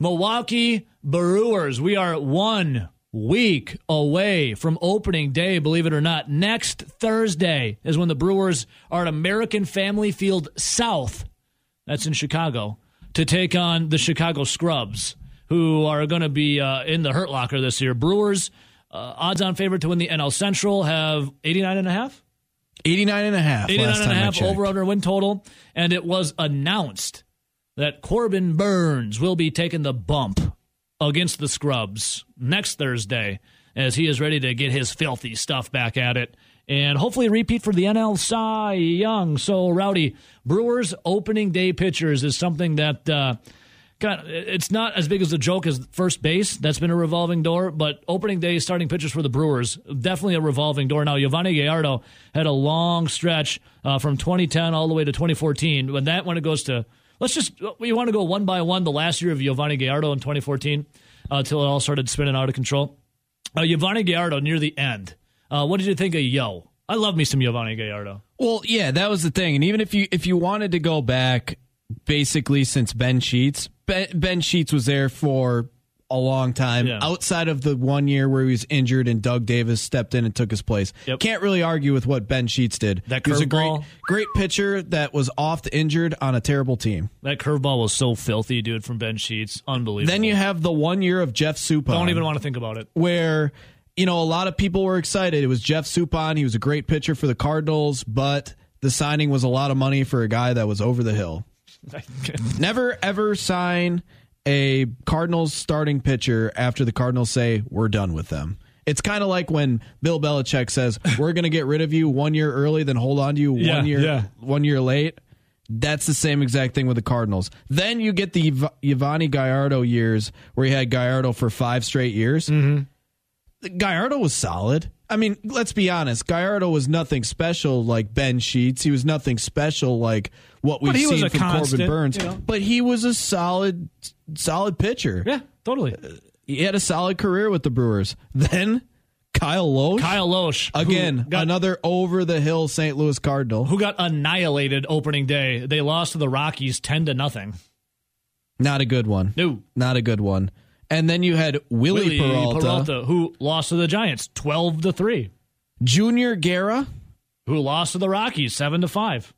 Milwaukee Brewers. We are one week away from opening day, believe it or not. Next Thursday is when the Brewers are at American Family Field South. That's in Chicago to take on the Chicago Scrubs, who are going to be uh, in the Hurt Locker this year. Brewers, uh, odds on favorite to win the NL Central, have 89 and a half. 89 and a half. 89 and a half over under win total. And it was announced that Corbin Burnes will be taking the bump against the Scrubs next Thursday as he is ready to get his filthy stuff back at it and hopefully repeat for the NL Cy Young. So, Rowdy, Brewers opening day pitchers is something that. Uh, God, it's not as big as a joke as first base. That's been a revolving door, but opening day starting pitchers for the Brewers definitely a revolving door. Now, Yovani Gallardo had a long stretch uh, from 2010 all the way to 2014. When that when it goes to let's just we want to go one by one. The last year of Yovani Gallardo in 2014 until uh, it all started spinning out of control. Uh, Yovani Gallardo near the end. Uh, what did you think of Yo? I love me some Yovani Gallardo. Well, yeah, that was the thing. And even if you if you wanted to go back, basically since Ben Sheets, Ben, ben Sheets was there for a long time yeah. outside of the one year where he was injured and Doug Davis stepped in and took his place. Yep. Can't really argue with what Ben Sheets did. That was a great, great pitcher that was oft injured on a terrible team. That curveball was so filthy, dude, from Ben Sheets. Unbelievable. Then you have the one year of Jeff Suppan. Don't even want to think about it. Where you know a lot of people were excited. It was Jeff Suppan. He was a great pitcher for the Cardinals, but the signing was a lot of money for a guy that was over the hill. Never ever sign a Cardinals starting pitcher after the Cardinals say we're done with them. It's kind of like when Bill Belichick says we're going to get rid of you one year early, then hold on to you yeah, one year yeah. one year late. That's the same exact thing with the Cardinals. Then you get the Yovani Gallardo years where he had Gallardo for five straight years. Mm-hmm. Gallardo was solid. I mean, let's be honest. Gallardo was nothing special like Ben Sheets. He was nothing special like what we've seen from constant, Corbin Burnes. You know? But he was a solid solid pitcher. Yeah, totally. Uh, he had a solid career with the Brewers. Then Kyle Lohse. Kyle Lohse. Again, got, another over the hill St. Louis Cardinal. Who got annihilated opening day. They lost to the Rockies 10 to nothing. Not a good one. No. Not a good one. And then you had Wily, Wily Peralta, Peralta, who lost to the Giants 12 to 3. Junior Guerra, who lost to the Rockies 7 to 5.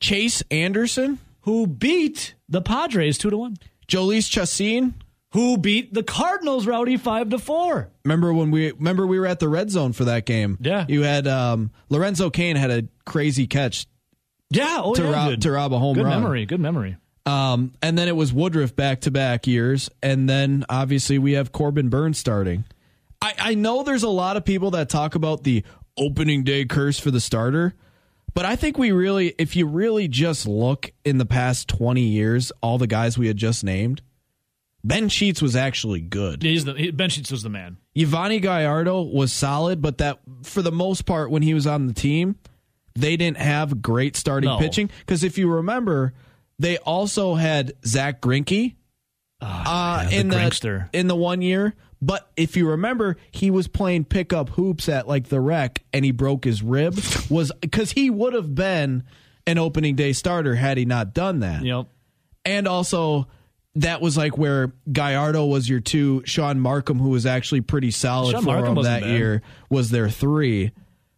Chase Anderson, who beat the Padres 2 to 1. Jhoulys Chacin, who beat the Cardinals rowdy 5 to 4. Remember when we remember we were at the red zone for that game? Yeah. You had um, Lorenzo Cain had a crazy catch. Yeah, oh, to, yeah, rob, to rob a home good run. Good memory, good memory. Um, and then it was Woodruff back to back years, and then obviously we have Corbin Burnes starting. I, I know there's a lot of people that talk about the opening day curse for the starter. But I think we really, if you really just look in the past 20 years, all the guys we had just named, Ben Sheets was actually good. He's the, he, ben Sheets was the man. Yovani Gallardo was solid, but that for the most part, when he was on the team, they didn't have great starting no. pitching. Because if you remember, they also had Zack Greinke oh, uh, yeah, in the, the in the one year, but if you remember, he was playing pickup hoops at like the rec and he broke his rib. Was because he would have been an opening day starter had he not done that. Yep. And also that was like where Gallardo was your two, Shaun Marcum, who was actually pretty solid Sean for Marcum him that bad. year, was their three.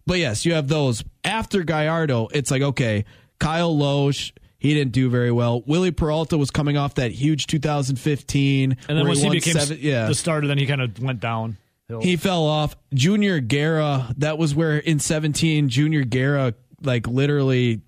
But yes, you have those. After Gallardo, it's like, okay, Kyle Lohse, he didn't do very well. Wily Peralta was coming off that huge 2015. And then once he, he became seven, yeah. the starter, then he kind of went down. He fell off. Junior Guerra, that was where in 17, Junior Guerra, like literally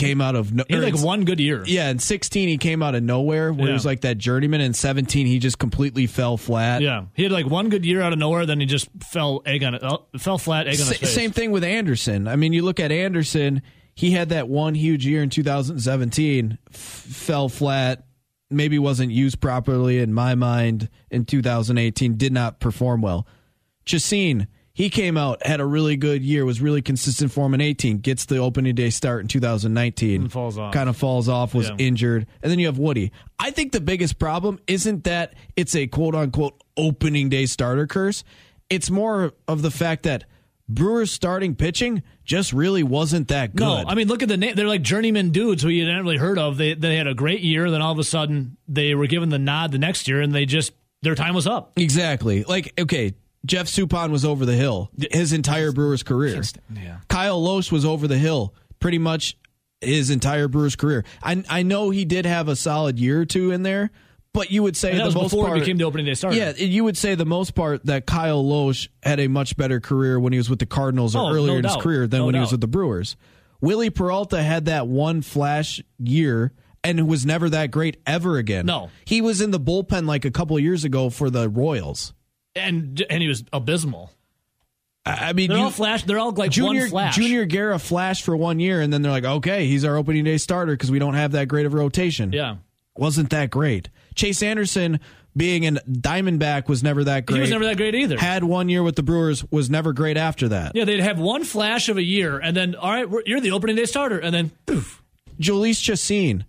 came out of no, he had like one good year. Yeah, in 16 he came out of nowhere where yeah. he was like that journeyman. In 17 he just completely fell flat. Yeah, he had like one good year out of nowhere, then he just fell egg on it, uh, fell flat egg on face. Same thing with Anderson. I mean, you look at Anderson he had that one huge year in 2017, f- fell flat, maybe wasn't used properly in my mind in 2018, did not perform well. Chacin, he came out, had a really good year, was really consistent for him in 18, gets the opening day start in 2019. And falls off. Kind of falls off, was yeah. injured. And then you have Woody. I think the biggest problem isn't that it's a quote unquote opening day starter curse. It's more of the fact that Brewers starting pitching just really wasn't that good. No, I mean, look at the name. They're like journeyman dudes who you hadn't really heard of. They they had a great year, then all of a sudden they were given the nod the next year, and they just their time was up. exactly. Like, okay, Jeff Suppan was over the hill his entire Brewers career. Yeah. Kyle Lohse was over the hill pretty much his entire Brewers career. I I know he did have a solid year or two in there, but you would say And that the was most before part, he became the opening day starter. Yeah, you would say the most part that Kyle Lohse had a much better career when he was with the Cardinals or Oh, earlier no in his career than No when he was with the Brewers. Wily Peralta had that one flash year and was never that great ever again. No. He was in the bullpen like a couple of years ago for the Royals. and and he was abysmal. I mean, They're you- all flash. They're all like Junior one flash. Junior Guerra flashed for one year, and then they're like, okay, he's our opening day starter because we don't have that great of a rotation. Yeah, wasn't that great. Chase Anderson being a Diamondback was never that great. he was never that great either. Had one year with the Brewers, was never great after that. yeah, they'd have one flash of a year, and then all right, you're the opening day starter, and then poof. Jhoulys Chacin,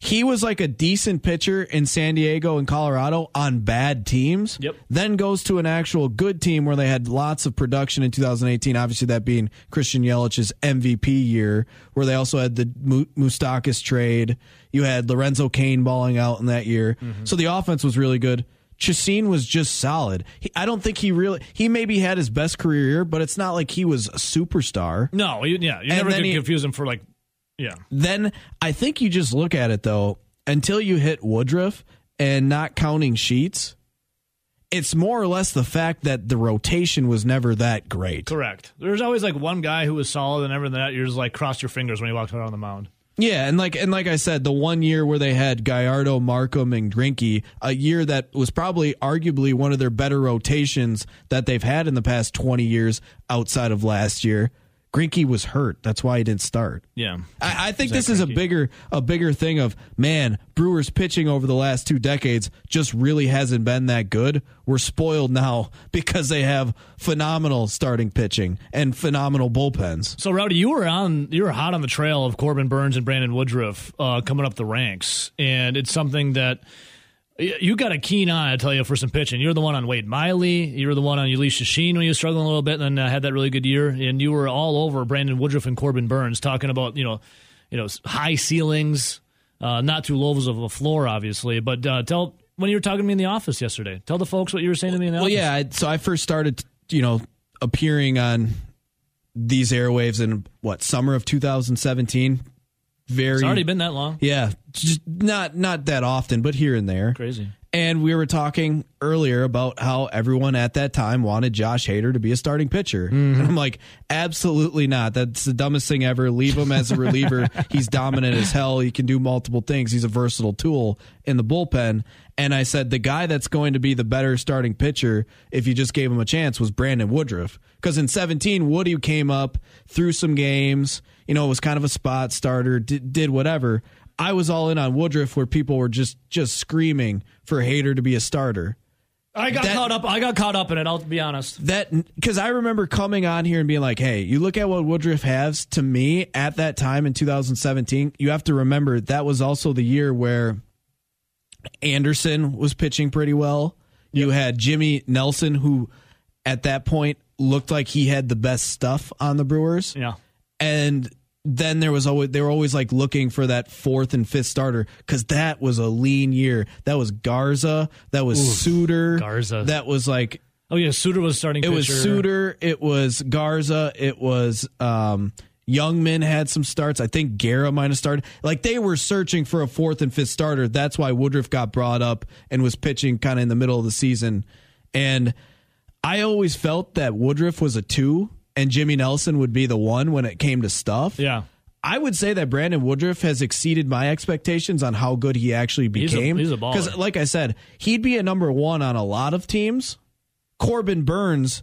he was like a decent pitcher in San Diego and Colorado on bad teams. Yep. Then goes to an actual good team where they had lots of production in 2018. Obviously, that being Christian Yelich's MVP year, where they also had the Mu- Moustakas trade. You had Lorenzo Cain balling out in that year. Mm-hmm. So the offense was really good. Chacin was just solid. He, I don't think he really. He maybe had his best career year, but it's not like he was a superstar. No, you, yeah, you never could confuse him for like, yeah, then I think you just look at it though, until you hit Woodruff and not counting sheets, it's more or less the fact that the rotation was never that great. correct. There's always like one guy who was solid, and everything that you're just like cross your fingers when he walks out on the mound. Yeah, and like and like I said, the one year where they had Gallardo, Marcum, and Greinke, a year that was probably arguably one of their better rotations that they've had in the past twenty years outside of last year. Greinke was hurt. That's why he didn't start. Yeah, I, I think this is a bigger a bigger thing of man, Brewers pitching over the last two decades just really hasn't been that good. We're spoiled now because they have phenomenal starting pitching and phenomenal bullpens. So, Rowdy, you were on, you were hot on the trail of Corbin Burnes and Brandon Woodruff uh, coming up the ranks, and it's something that you got a keen eye, I tell you, for some pitching. You're the one on Wade Miley. You were the one on Jhoulys Chacin when you were struggling a little bit, and then uh, had that really good year. And you were all over Brandon Woodruff and Corbin Burnes, talking about you know, you know, high ceilings, uh, not too low of a floor, obviously. But uh, tell when you were talking to me in the office yesterday. Tell the folks what you were saying to me in the Well, office. yeah. I, so I first started, you know, appearing on these airwaves in what summer of 2017. Very it's already been that long. yeah, just not not that often, but here and there. Crazy. And we were talking earlier about how everyone at that time wanted Josh Hader to be a starting pitcher. Mm-hmm. And I'm like, absolutely not. That's the dumbest thing ever. Leave him as a reliever. He's dominant as hell. He can do multiple things. He's a versatile tool in the bullpen. And I said, the guy that's going to be the better starting pitcher, if you just gave him a chance, was Brandon Woodruff. Because in 17, Woody came up, threw some games, you know, was kind of a spot starter, did, did whatever. I was all in on Woodruff where people were just just screaming for Hader to be a starter. I got That- caught up. I got caught up in it. I'll be honest. That because I remember coming on here and being like, "Hey, you look at what Woodruff has." To me, at that time in 2017, you have to remember that was also the year where Anderson was pitching pretty well. You had Jimmy Nelson, who at that point looked like he had the best stuff on the Brewers Yeah. and then there was always they were always like looking for that fourth and fifth starter because that was a lean year. That was Garza, that was Suter, Garza. that was like Oh yeah, Suter was starting. it was pitcher. Suter, it was Garza, it was um Jungmann had some starts. I think Guerra might have started. Like they were searching for a fourth and fifth starter. That's why Woodruff got brought up and was pitching kind of in the middle of the season. And I always felt that Woodruff was a two and Jimmy Nelson would be the one when it came to stuff. Yeah. I would say that Brandon Woodruff has exceeded my expectations on how good he actually He's a- became. he's a baller. Because, like I said, he'd be a number one on a lot of teams. Corbin Burnes,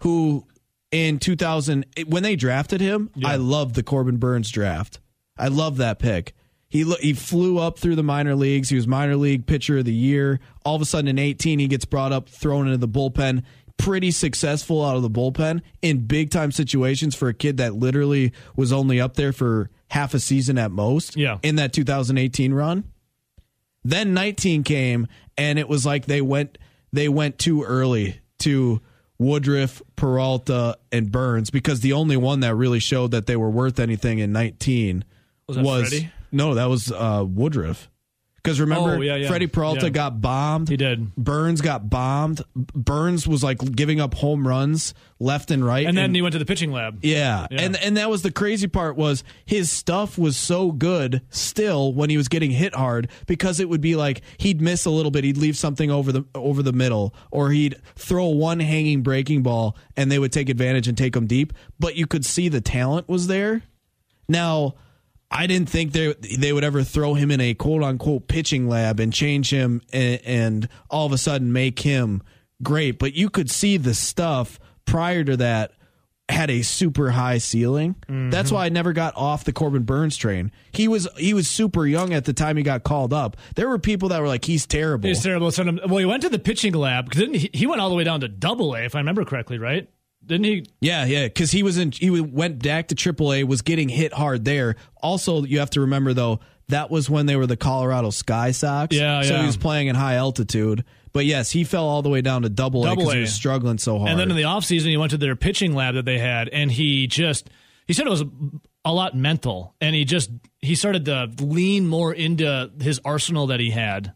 who in 2000, when they drafted him, I loved the Corbin Burnes draft. I love that pick. He he flew up through the minor leagues. He was minor league pitcher of the year. All of a sudden, in 18, he gets brought up, thrown into the bullpen. Pretty successful out of the bullpen in big time situations for a kid that literally was only up there for half a season at most. Yeah. in that 2018 run. Then 19 came, and it was like they went they went too early to Woodruff, Peralta, and Burnes because the only one that really showed that they were worth anything in 19 Was that Freddie? no, that was uh, Woodruff. Because remember, Oh, yeah, yeah. Freddie Peralta Yeah. got bombed. He did. Burnes got bombed. Burnes was like giving up home runs left and right. And then he went to the pitching lab. Yeah. Yeah. And and that was the crazy part was his stuff was so good still when he was getting hit hard because it would be like he'd miss a little bit, he'd leave something over the over the middle or he'd throw one hanging breaking ball and they would take advantage and take him deep, but you could see the talent was there. Now, I didn't think they they would ever throw him in a quote unquote pitching lab and change him and, and all of a sudden make him great. But you could see the stuff prior to that had a super high ceiling. That's mm-hmm. why I never got off the Corbin Burnes train. He was he was super young at the time he got called up. There were people that were like, he's terrible. He's terrible. Um, well, he went to the pitching lab because didn't he, he went all the way down to Double A, if I remember correctly, right? Didn't he? Yeah, yeah, because he was in. He went back to AAA, was getting hit hard there. Also, you have to remember though that was when they were the Colorado Sky Sox. Yeah, So yeah. he was playing in high altitude. But yes, he fell all the way down to Double A because he was struggling so hard. And then in the offseason, he went to their pitching lab that they had, and he just he said it was a lot mental, and he just he started to lean more into his arsenal that he had,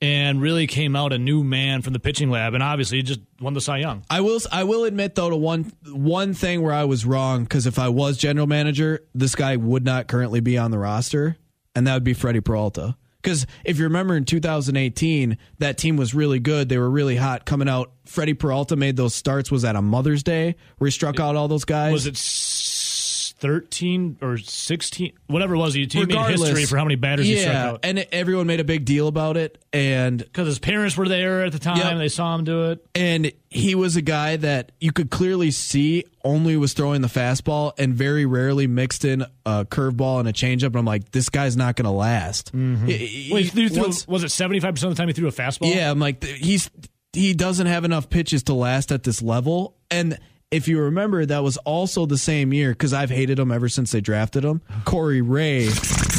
and really came out a new man from the pitching lab, and obviously he just won the Cy Young. I will. I will admit though to one one thing where I was wrong because if I was general manager, this guy would not currently be on the roster, and that would be Freddie Peralta. Because if you remember in 2018, that team was really good. They were really hot coming out. Freddie Peralta made those starts. Was at a Mother's Day where he struck out all those guys. Was it s- thirteen or sixteen? Whatever it was, he, made history for how many batters he struck Yeah, out. and everyone made a big deal about it, and Because his parents were there at the time, Yep. they saw him do it. and he was a guy that you could clearly see only was throwing the fastball and very rarely mixed in a curveball and a changeup. And I'm like, this guy's not going to last. Mm-hmm. He- Well, he he- threw, once- was it seventy five percent of the time he threw a fastball? yeah, I'm like, he's he doesn't have enough pitches to last at this level. And if you remember, that was also the same year because I've hated him ever since they drafted him. Corey Ray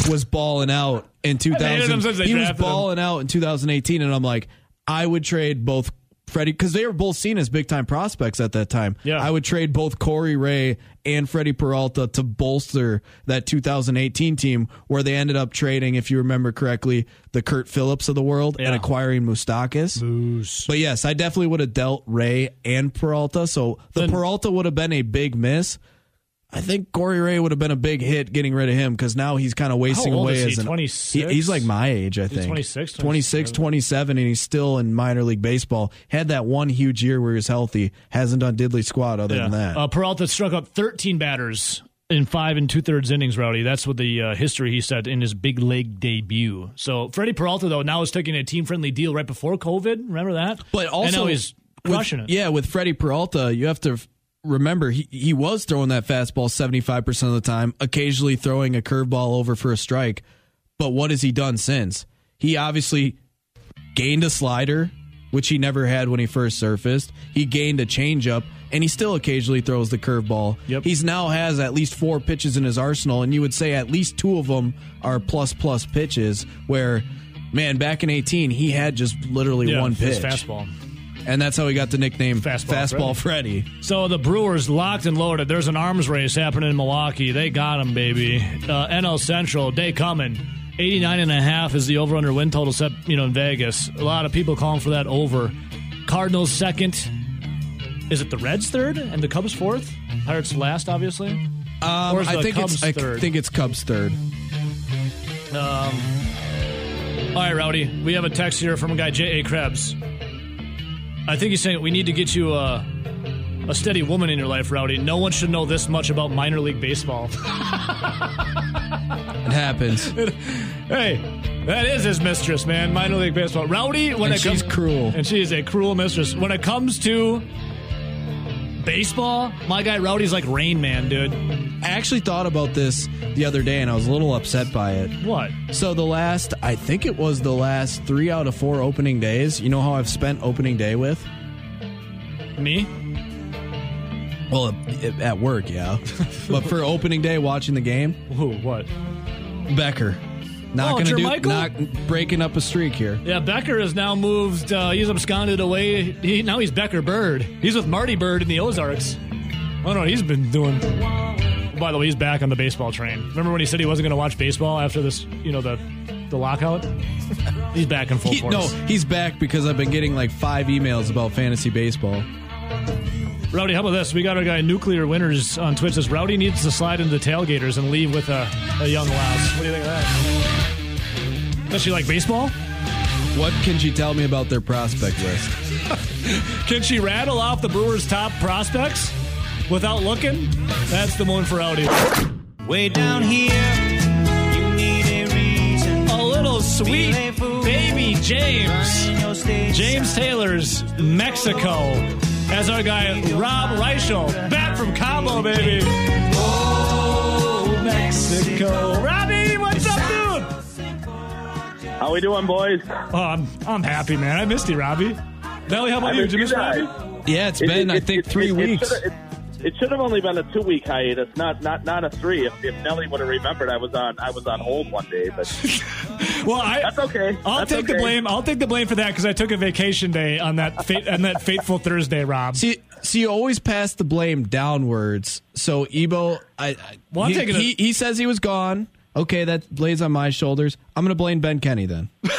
was balling out in hated 2000. He was drafted him. balling out in 2018, and I'm like, I would trade both. Freddie, because they were both seen as big time prospects at that time. Yeah. I would trade both Corey Ray and Freddie Peralta to bolster that 2018 team, where they ended up trading, if you remember correctly, the Kurt Phillips of the world and acquiring Moustakas. But yes, I definitely would have dealt Ray and Peralta. So the Then- Peralta would have been a big miss. I think Corey Ray would have been a big hit getting rid of him because now he's kind of wasting old away is he, as an 26? he's like my age, I think. 26, 26, 27, and he's still in minor league baseball. Had that one huge year where he was healthy. Hasn't done diddly squat other than that. Uh, Peralta struck out 13 batters in five and two thirds innings, Rowdy. That's what the uh, history he said in his big league debut. So Freddie Peralta, though, now is taking a team friendly deal right before COVID. Remember that? But also, and now he's with- crushing it. Yeah, with Freddie Peralta, you have to remember he, he was throwing that fastball 75% of the time, occasionally throwing a curveball over for a strike. But what has he done since? He obviously gained a slider, which he never had when he first surfaced. He gained a changeup, and he still occasionally throws the curveball. Yep. He's now has at least four pitches in his arsenal, and you would say at least two of them are plus plus pitches. Where, man, back in 18, he had just literally Yeah, one pitch. his fastball. And that's how he got the nickname Fastball Fastball, Freddy. So the Brewers locked and loaded. There's an arms race happening in Milwaukee. They got him, baby. Uh, NL Central, day coming. 89 and a half is the over under win total set, you know, in Vegas. A lot of people calling for that over. Cardinals second. Is it the Reds third and the Cubs fourth? Pirates last, obviously. Um, I think Cubs it's I third? think it's Cubs third. All right, Rowdy. We have a text here from a guy, J.A. Krebs. I think he's saying we need to get you a, a steady woman in your life, Rowdy. No one should know this much about minor league baseball. It happens. hey, that is his mistress, man. Minor league baseball. Rowdy, when And it comes she's cruel. and she is a cruel mistress. When it comes to baseball, my guy Rowdy's like Rain Man, dude. I actually thought about this the other day and I was a little upset by it. What? So the last I think it was the last 3 out of 4 opening days. You know how I've spent opening day with? Me? Well, at- at work, yeah. but for opening day watching the game, Who? What? Becker. Not Oh, going to do. Jermichael? Not breaking up a streak here. Yeah, Becker has now moved. Uh, he's absconded away. He, now he's Becker Bird. He's with Marty Bird in the Ozarks. I don't know what he's been doing. By the way, he's back on the baseball train. Remember when he said he wasn't going to watch baseball after this, you know, the the lockout? he's back in full He, force. no, he's back because I've been getting like five emails about fantasy baseball. Rowdy, how about this? We got our guy Nuclear Winners on Twitch. Says Rowdy needs to slide into the tailgaters and leave with a, a young lass. What do you think of that? Does she like baseball? What can she tell me about their prospect list? Can she rattle off the Brewers' top prospects without looking? That's the one for Rowdy. Way down here, you need a reason. A little sweet baby James. Running your state James. Taylor's Mexico. As our guy Rob Reischel, back from Cabo, baby. Oh, Mexico. Robbie, what's up, dude? How we doing, boys? Oh, I'm, I'm happy, man. I missed you, Robbie. Nelly, how about I you? missed Did you you miss. Robbie? Yeah, it's It- been it- I think it- three it- it weeks. It, it should have only been a two week hiatus, not not not a three. If, if Nelly would have remembered, I was on I was on hold one day, but Well, I, that's okay. I'll That's take the blame. I'll take the blame for that because I took a vacation day on that fate, on that fateful Thursday, Rob. See, see, you always pass the blame downwards. So Ebo, I, I Well, he, taking he, he says he was gone. Okay, that lays on my shoulders. I'm going to blame Ben Kenny then.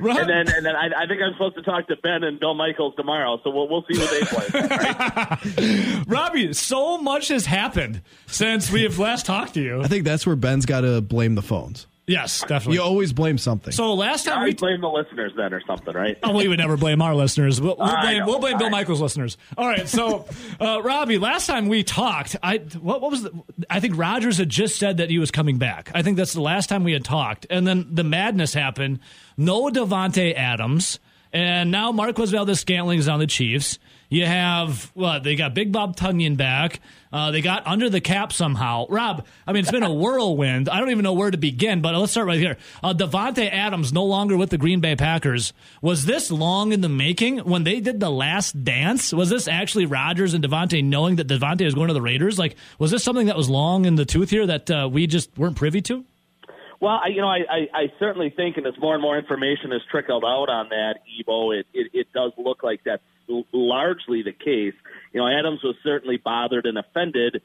Rob, And then and then I, I think I'm supposed to talk to Ben and Bill Michaels tomorrow, so we'll we'll see what they play. Robbie, so much has happened since we have last talked to you. I think that's where Ben's got to blame the phones. Yes, definitely. You always blame something. so last time I we blame the listeners then or something, right? Oh, we would never blame our listeners. We'll, we'll blame, we'll blame Bill I- Michaels' listeners. All right, so uh, Robbie, last time we talked, I what, what was the, I think Rodgers had just said that he was coming back. I think that's the last time we had talked, and then the madness happened. No Davante Adams, and now Marquez Valdes Scantling is on the Chiefs. You have what they got Big Bob Tonyan back. Uh, they got under the cap somehow. Rob, I mean, it's been a whirlwind. I don't even know where to begin, but let's start right here. Uh, Davante Adams no longer with the Green Bay Packers. Was this long in the making when they did the last dance? Was this actually Rodgers and Davante knowing that Davante was going to the Raiders? Like, was this something that was long in the tooth here that uh, we just weren't privy to? Well, I, you know, I, I, I certainly think, and as more and more information has trickled out on that, Ebo, it, it, it does look like that's l- largely the case. You know, Adams was certainly bothered and offended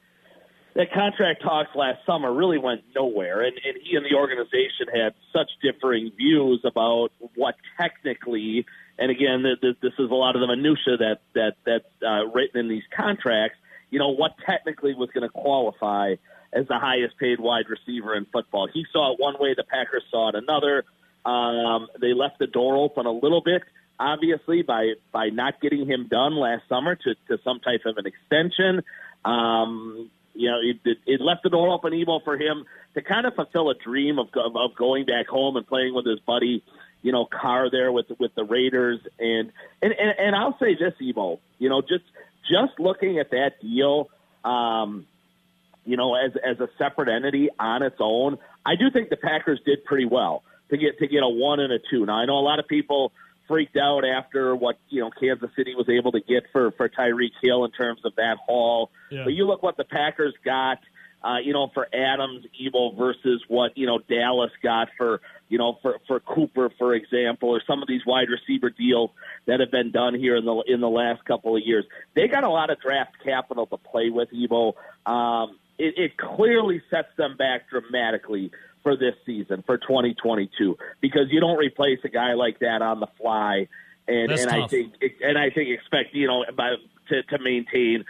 that contract talks last summer really went nowhere, and, and he and the organization had such differing views about what technically, and again, th- th- this is a lot of the minutia that that that's uh, written in these contracts. You know, what technically was going to qualify as the highest paid wide receiver in football. He saw it one way, the Packers saw it another. Um, they left the door open a little bit, obviously, by by not getting him done last summer to, to some type of an extension. Um, you know, it, it, it left the door open, Evo, for him to kind of fulfill a dream of, of of going back home and playing with his buddy, you know, Carr there with with the Raiders. And and and, and I'll say this, Evo, you know, just just looking at that deal. Um, you know, as as a separate entity on its own, I do think the Packers did pretty well to get to get a one and a two. Now I know a lot of people freaked out after what you know Kansas City was able to get for for Tyreek Hill in terms of that haul, Yeah. but you look what the Packers got. Uh, you know, for Adams, Evil versus what you know Dallas got for you know for for Cooper, for example, or some of these wide receiver deals that have been done here in the in the last couple of years. They got a lot of draft capital to play with, Evo. Um, it, it clearly sets them back dramatically for this season for 2022 because you don't replace a guy like that on the fly, and That's and I think and I think expect you know by, to to maintain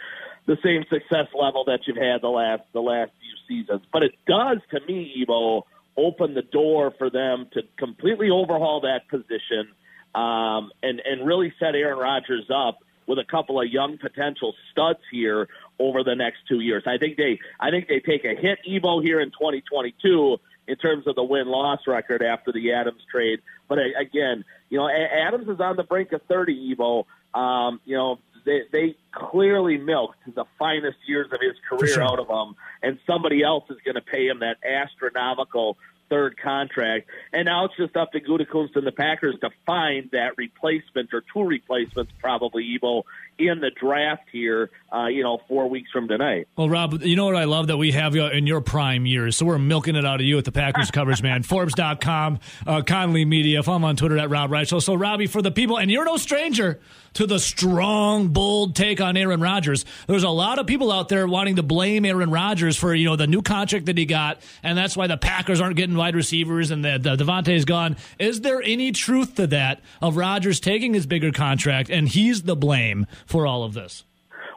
the same success level that you've had the last the last few seasons. But it does to me, Evo, open the door for them to completely overhaul that position um, and and really set Aaron Rodgers up with a couple of young potential studs here over the next two years. I think they I think they take a hit Evo here in 2022 in terms of the win loss record after the Adams trade. But again, you know, Adams is on the brink of 30 Evo. Um, you know, they, they clearly milked the finest years of his career sure. out of him, and somebody else is going to pay him that astronomical third contract, and now it's just up to Gutekunst and the Packers to find that replacement or two replacements, probably Evo, in the draft here. Uh, you know, four weeks from tonight. Well, Rob, you know what I love that we have you in your prime years, so we're milking it out of you at the Packers coverage, man. Forbes.com, uh, Conley Media. If I'm on Twitter at Rob Reischel. So, Robbie, for the people, and you're no stranger to the strong, bold take on Aaron Rodgers. There's a lot of people out there wanting to blame Aaron Rodgers for you know the new contract that he got, and that's why the Packers aren't getting wide receivers and the, the Davante's gone. Is there any truth to that of Rodgers taking his bigger contract and he's the blame for all of this?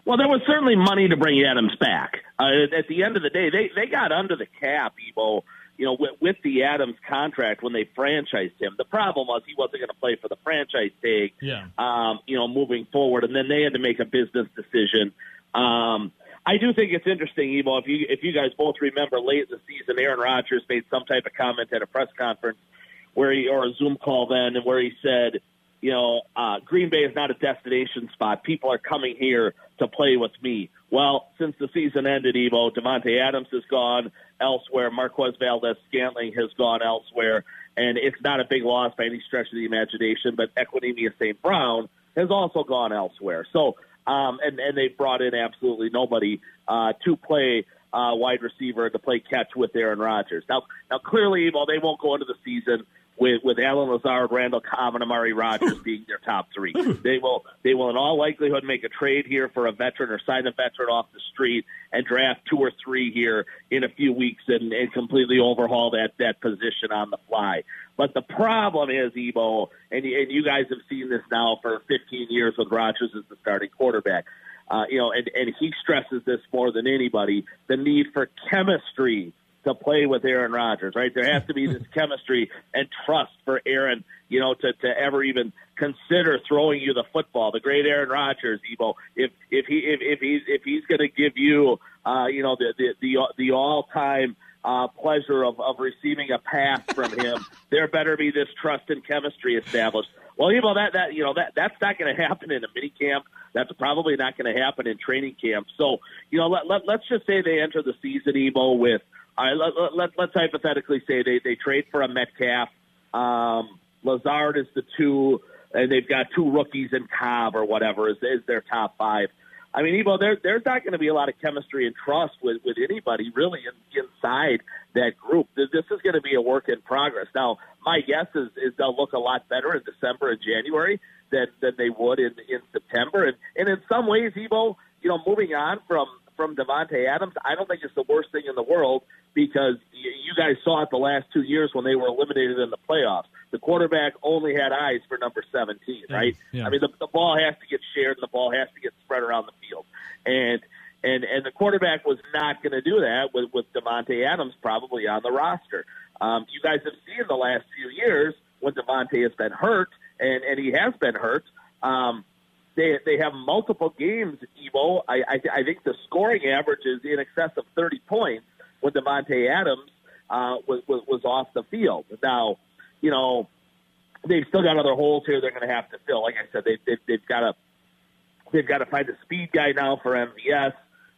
Well, there was certainly money to bring Adams back. Uh, at the end of the day, they they got under the cap, Evo. You know, with, with the Adams contract when they franchised him, the problem was he wasn't going to play for the franchise tag. Yeah. Um, you know, moving forward, and then they had to make a business decision. Um, I do think it's interesting, Evo. If you if you guys both remember, late in the season, Aaron Rodgers made some type of comment at a press conference where he or a Zoom call then, and where he said, you know, uh, Green Bay is not a destination spot. People are coming here to play with me. Well, since the season ended, Evo, Davante Adams has gone elsewhere. Marquez Valdes Scantling has gone elsewhere. And it's not a big loss by any stretch of the imagination, but Equanimeous St. Brown has also gone elsewhere. So, um, and, and they've brought in absolutely nobody uh, to play uh, wide receiver to play catch with Aaron Rodgers. Now, now clearly, Evo, they won't go into the season with with Allen Lazard, Randall Cobb, and Amari Rodgers being their top three. They will they will in all likelihood make a trade here for a veteran or sign a veteran off the street and draft two or three here in a few weeks and, and completely overhaul that that position on the fly. But the problem is, Evo, and, and you guys have seen this now for 15 years with Rodgers as the starting quarterback. Uh, you know, and, and he stresses this more than anybody: the need for chemistry to play with Aaron Rodgers, right? There has to be this chemistry and trust for Aaron, you know, to, to ever even consider throwing you the football. The great Aaron Rodgers, Evo, if if he if, if he's if he's going to give you, uh, you know, the the the, the all time uh, pleasure of, of receiving a pass from him, there better be this trust and chemistry established. Well, Evo, that that you know that that's not going to happen in a mini camp. That's probably not going to happen in training camp. So, you know, let, let let's just say they enter the season, Evo, with right, let, let, let's hypothetically say they, they trade for a Metcalf. Um, Lazard is the two, and they've got two rookies in Cobb or whatever is, is their top five. I mean, Evo, there, there's not going to be a lot of chemistry and trust with, with anybody really in, inside that group. This is going to be a work in progress. Now, my guess is, is they'll look a lot better in December and January than, than they would in, in September. And, and in some ways, Evo, you know, moving on from, from Davante Adams, I don't think it's the worst thing in the world because you guys saw it the last two years when they were eliminated in the playoffs. The quarterback only had eyes for number 17, right? Yeah. I mean, the, the ball has to get shared and the ball has to get spread around the field. And and and the quarterback was not going to do that with with Davante Adams probably on the roster. Um, you guys have seen the last few years when Davante has been hurt, and and he has been hurt. Um, they they have multiple games. Evo, I I, I think the scoring average is in excess of thirty points when Davante Adams uh, was, was was off the field. Now, you know, they've still got other holes here they're going to have to fill. Like I said, they, they, they've got to they've got to find a speed guy now for MVS.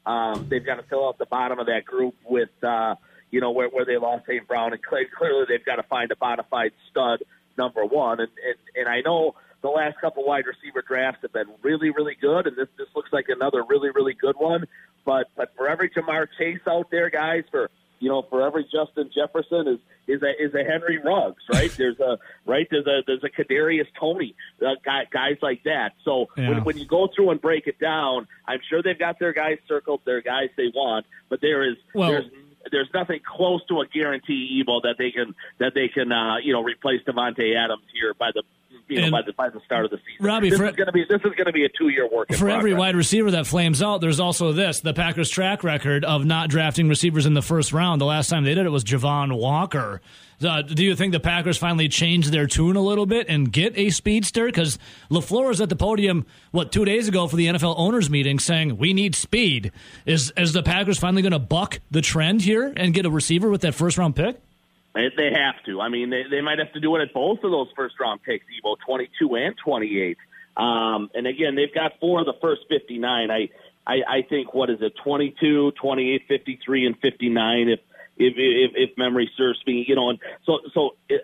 Um, they've got to fill out the bottom of that group with uh, you know where where they lost St. Brown, and clearly they've got to find a bona fide stud number one. And and, and I know the last couple wide receiver drafts have been really, really good, and this this looks like another really, really good one. But but for every Ja'Marr Chase out there, guys, for you know, for every Justin Jefferson is is a is a Henry Ruggs, right? there's a right there's a there's a Kadarius Toney, uh, guy, guys like that. So Yeah. when, when you go through and break it down, I'm sure they've got their guys circled, their guys they want, but there is Well- there's there's nothing close to a guarantee, Evo, that they can that they can uh, you know replace Davante Adams here by the you know by the by the start of the season. Robbie, this for- is going to be this is going to be a two year work For every wide receiver that flames out, there's also this the Packers' track record of not drafting receivers in the first round. The last time they did it was Javon Walker. Uh, do you think the Packers finally change their tune a little bit and get a speedster? Because LaFleur was at the podium, what, two days ago for the NFL owners meeting saying, we need speed. Is, is the Packers finally going to buck the trend here and get a receiver with that first round pick? They, they have to. I mean, they, they might have to do it at both of those first round picks, Evo, 22 and 28. Um, and again, they've got four of the first 59. I, I, I think, what is it, 22, 28, 53, and 59. If, if if, if memory serves me, you know, and so so uh,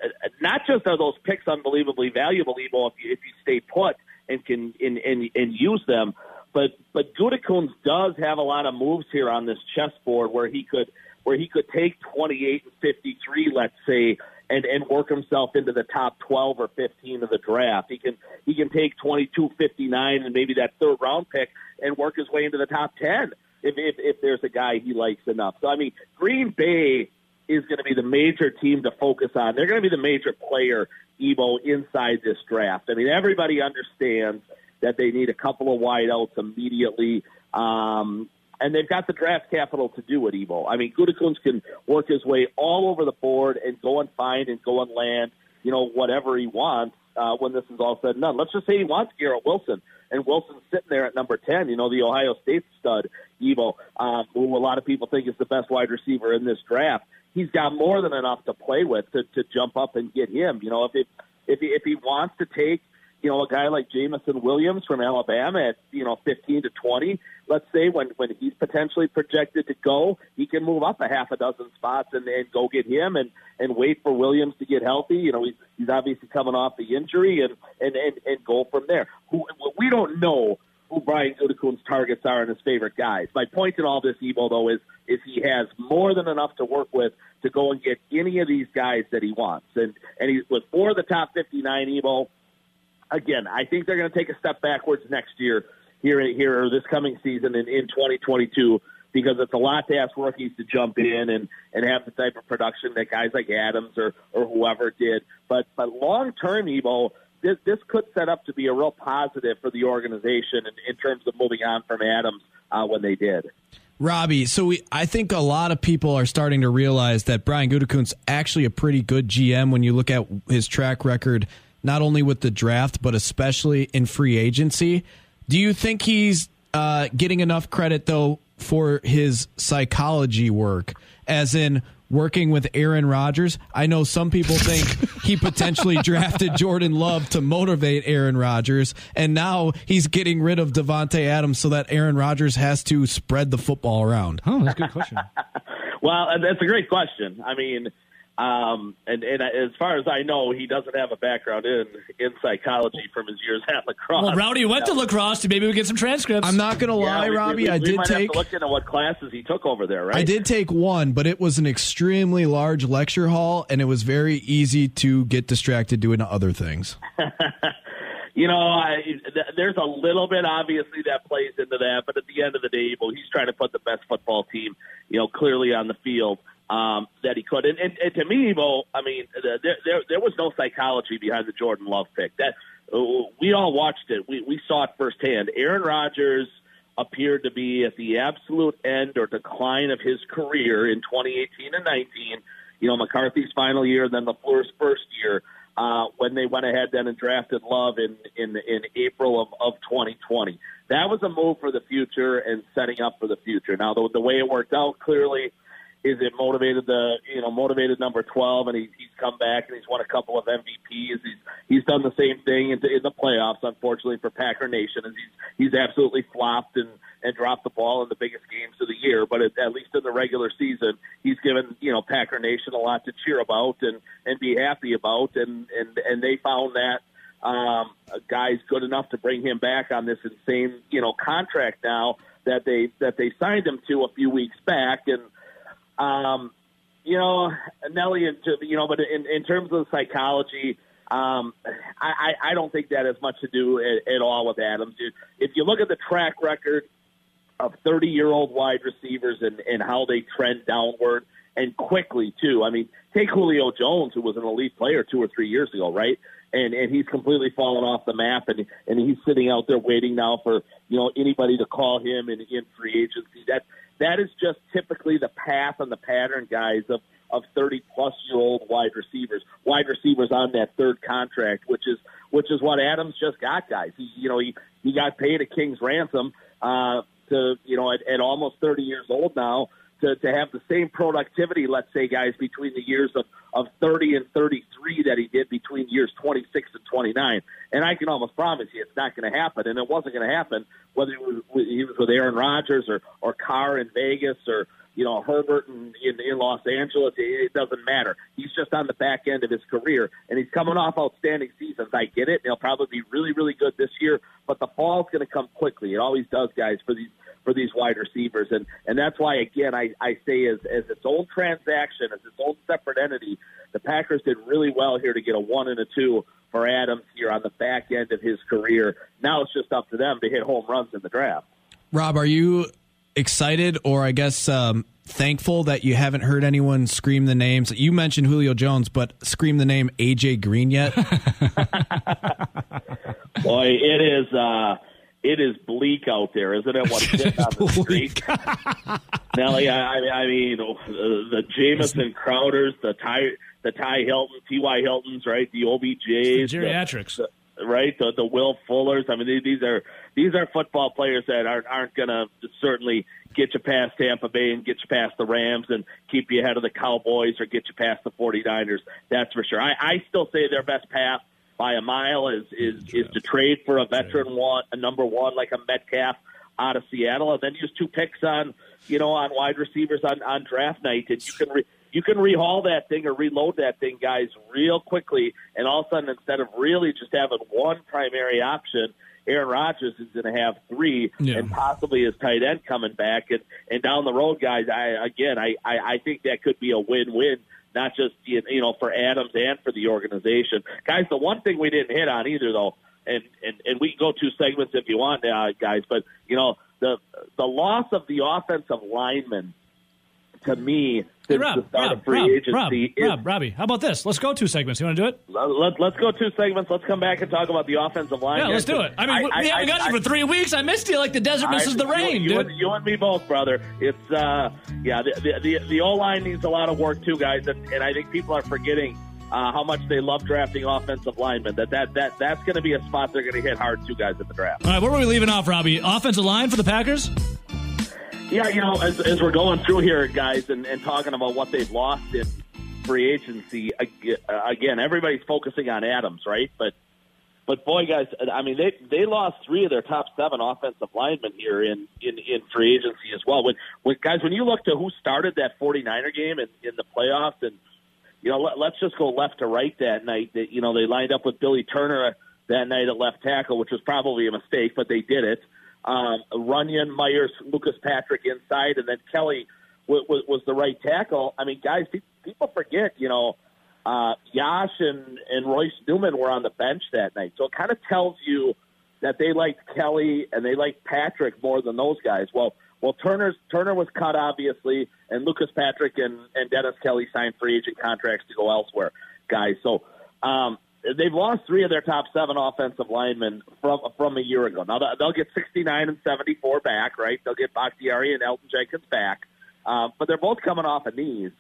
not just are those picks unbelievably valuable, Evo, if you if you stay put and can and and, and use them, but but Gutekunst does have a lot of moves here on this chessboard where he could where he could take 28 and 53, let's say, and and work himself into the top 12 or 15 of the draft. He can he can take 22, 59, and maybe that third round pick and work his way into the top 10 if if, if there's a guy he likes enough. So I mean, Green Bay is going to be the major team to focus on. They're going to be the major player, Evo, inside this draft. I mean, everybody understands that they need a couple of wideouts immediately. Um, and they've got the draft capital to do it, Evo. I mean, Gutekunst can work his way all over the board and go and find and go and land, you know, whatever he wants uh, when this is all said and done. Let's just say he wants Garrett Wilson, and Wilson's sitting there at number 10, you know, the Ohio State stud, Evo, um, who a lot of people think is the best wide receiver in this draft. He's got more than enough to play with to, to jump up and get him. You know, if it, if he, if he wants to take – you know, a guy like Jameson Williams from Alabama at, you know, 15 to 20, let's say when, when he's potentially projected to go, he can move up a half a dozen spots and, and go get him and, and wait for Williams to get healthy. You know, he's, he's obviously coming off the injury and, and, and, and go from there. Who, we don't know who Brian Gutekunst's targets are and his favorite guys. My point in all this, Evo, though, is, is he has more than enough to work with to go and get any of these guys that he wants. And, and he, with four of the top 59, Evo, again, I think they're going to take a step backwards next year here here or this coming season in, in 2022 because it's a lot to ask rookies to jump in and and have the type of production that guys like Adams or or whoever did. But but long term, Evo, this this could set up to be a real positive for the organization in, in terms of moving on from Adams uh, when they did. Robbie, so we, I think a lot of people are starting to realize that Brian Gutekunst actually a pretty good GM when you look at his track record not only with the draft, but especially in free agency. Do you think he's uh, getting enough credit, though, for his psychology work, as in working with Aaron Rodgers? I know some people think he potentially drafted Jordan Love to motivate Aaron Rodgers, and now he's getting rid of Davante Adams so that Aaron Rodgers has to spread the football around. Oh, that's a good question. well, that's a great question. I mean, um, and, and as far as I know, he doesn't have a background in in psychology from his years at La Crosse. Well, Rowdy went to La Crosse. To maybe we get some transcripts. I'm not going to lie, yeah, we, Robbie. We, we, I did might take have to look into what classes he took over there. Right? I did take one, but it was an extremely large lecture hall, and it was very easy to get distracted doing other things. you know, I, th- there's a little bit obviously that plays into that, but at the end of the day, well, he's trying to put the best football team, you know, clearly on the field um, that he could. And, and, and to me, Evo, I mean, there, there there was no psychology behind the Jordan Love pick. That uh, we all watched it. We we saw it firsthand. Aaron Rodgers appeared to be at the absolute end or decline of his career in 2018 and 19. You know, McCarthy's final year, then LaFleur's first year. Uh, when they went ahead then and drafted Love in in, in April of, of 2020, that was a move for the future and setting up for the future. Now, the, the way it worked out, clearly, is it motivated the you know motivated number twelve, and he, he's come back and he's won a couple of MVPs. He's he's done the same thing in, in the playoffs, unfortunately for Packer Nation, and he's he's absolutely flopped and and dropped the ball in the biggest games of the year. But at, at least in the regular season, he's given you know Packer Nation a lot to cheer about and and be happy about, and and and they found that um, a guy's good enough to bring him back on this insane you know contract now that they that they signed him to a few weeks back and um, you know, Nelly, you know, but in, in terms of psychology, um, I, I don't think that has much to do at, at all with Adams. If you look at the track record of 30 year old wide receivers and, and how they trend downward and quickly too. I mean, take Julio Jones, who was an elite player two or three years ago, right? And and he's completely fallen off the map, and and he's sitting out there waiting now for you know anybody to call him in, in free agency. That that is just typically the path and the pattern, guys, of of 30 plus year old wide receivers, wide receivers on that third contract, which is which is what Adams just got, guys. He you know he he got paid a king's ransom uh, to you know at, at almost 30 years old now to, to have the same productivity, let's say, guys, between the years of, of 30 and 33 that he did between years 26 and 29. And I can almost promise you it's not going to happen. And it wasn't going to happen whether he was, he was with Aaron Rodgers or, or Carr in Vegas or, you know Herbert in, in, in Los Angeles. It, it doesn't matter. He's just on the back end of his career, and he's coming off outstanding seasons. I get it. He'll probably be really, really good this year, but the fall's going to come quickly. It always does, guys, for these for these wide receivers, and and that's why again I I say as as its own transaction, as its own separate entity, the Packers did really well here to get a one and a two for Adams here on the back end of his career. Now it's just up to them to hit home runs in the draft. Rob, are you excited or I guess um, thankful that you haven't heard anyone scream the names? You mentioned Julio Jones, but scream the name AJ Green yet? Boy, it is. Uh, it is bleak out there, isn't it? What's sitting on the street? Nelly, I, I mean, uh, the Jamison Crowders, the Ty, the Ty Hilton, T.Y. Hiltons, right? The OBJs, the geriatrics. The, right? The the Will Fullers. I mean, these are these are football players that aren't aren't going to certainly get you past Tampa Bay and get you past the Rams and keep you ahead of the Cowboys or get you past the 49ers. That's for sure. I, I still say their best path by a mile is is is to trade for a veteran one, a number one like a Metcalf out of Seattle, and then use two picks on you know on wide receivers on on draft night, and you can. Re- you can rehaul that thing or reload that thing, guys, real quickly. And all of a sudden, instead of really just having one primary option, Aaron Rodgers is going to have three Yeah. and possibly his tight end coming back. And, and down the road, guys, I again, I, I, I think that could be a win-win, not just you know for Adams and for the organization. Guys, the one thing we didn't hit on either, though, and and, and we can go two segments if you want, uh, guys, but you know the the loss of the offensive lineman to me Hey, since Rob, the start Rob, of free Rob, agency Rob, is Rob, Robbie, how about this? Let's go two segments. You want to do it? let, let's go two segments. Let's come back and talk about the offensive line. Yeah, let's do it. I mean, we- we haven't got you for three weeks. I missed you like the desert misses the rain, you, dude. You and, you and me both, brother. It's uh, yeah. The the, the, the O line needs a lot of work too, guys, and, and I think people are forgetting uh, how much they love drafting offensive linemen. That that that that's going to be a spot they're going to hit hard too, guys, in the draft. All right, where were we leaving off, Robbie? Offensive line for the Packers? Yeah, you know, as, as we're going through here, guys, and, and talking about what they've lost in free agency, again, everybody's focusing on Adams, right? But but boy, guys, I mean, they they lost three of their top seven offensive linemen here in in, in free agency as well. When when guys, when you look to who started that 49er game in, in the playoffs, and you know, let, let's just go left to right that night. That you know, they lined up with Billy Turner that night at left tackle, which was probably a mistake, but they did it. Um, Runyon, Myers, Lucas Patrick inside, and then Kelly was, was, was the right tackle. I mean, guys, pe- people forget, you know, uh, Yash and, and Royce Newman were on the bench that night. So it kind of tells you that they liked Kelly and they liked Patrick more than those guys. Well, well, Turner's Turner was cut obviously, and Lucas Patrick and, and Dennis Kelly signed free agent contracts to go elsewhere, guys. So um, they've lost three of their top seven offensive linemen from from a year ago. Now they'll get 69 and 74 back, right? They'll get Bakhtiari and Elton Jenkins back, um, but they're both coming off of knees.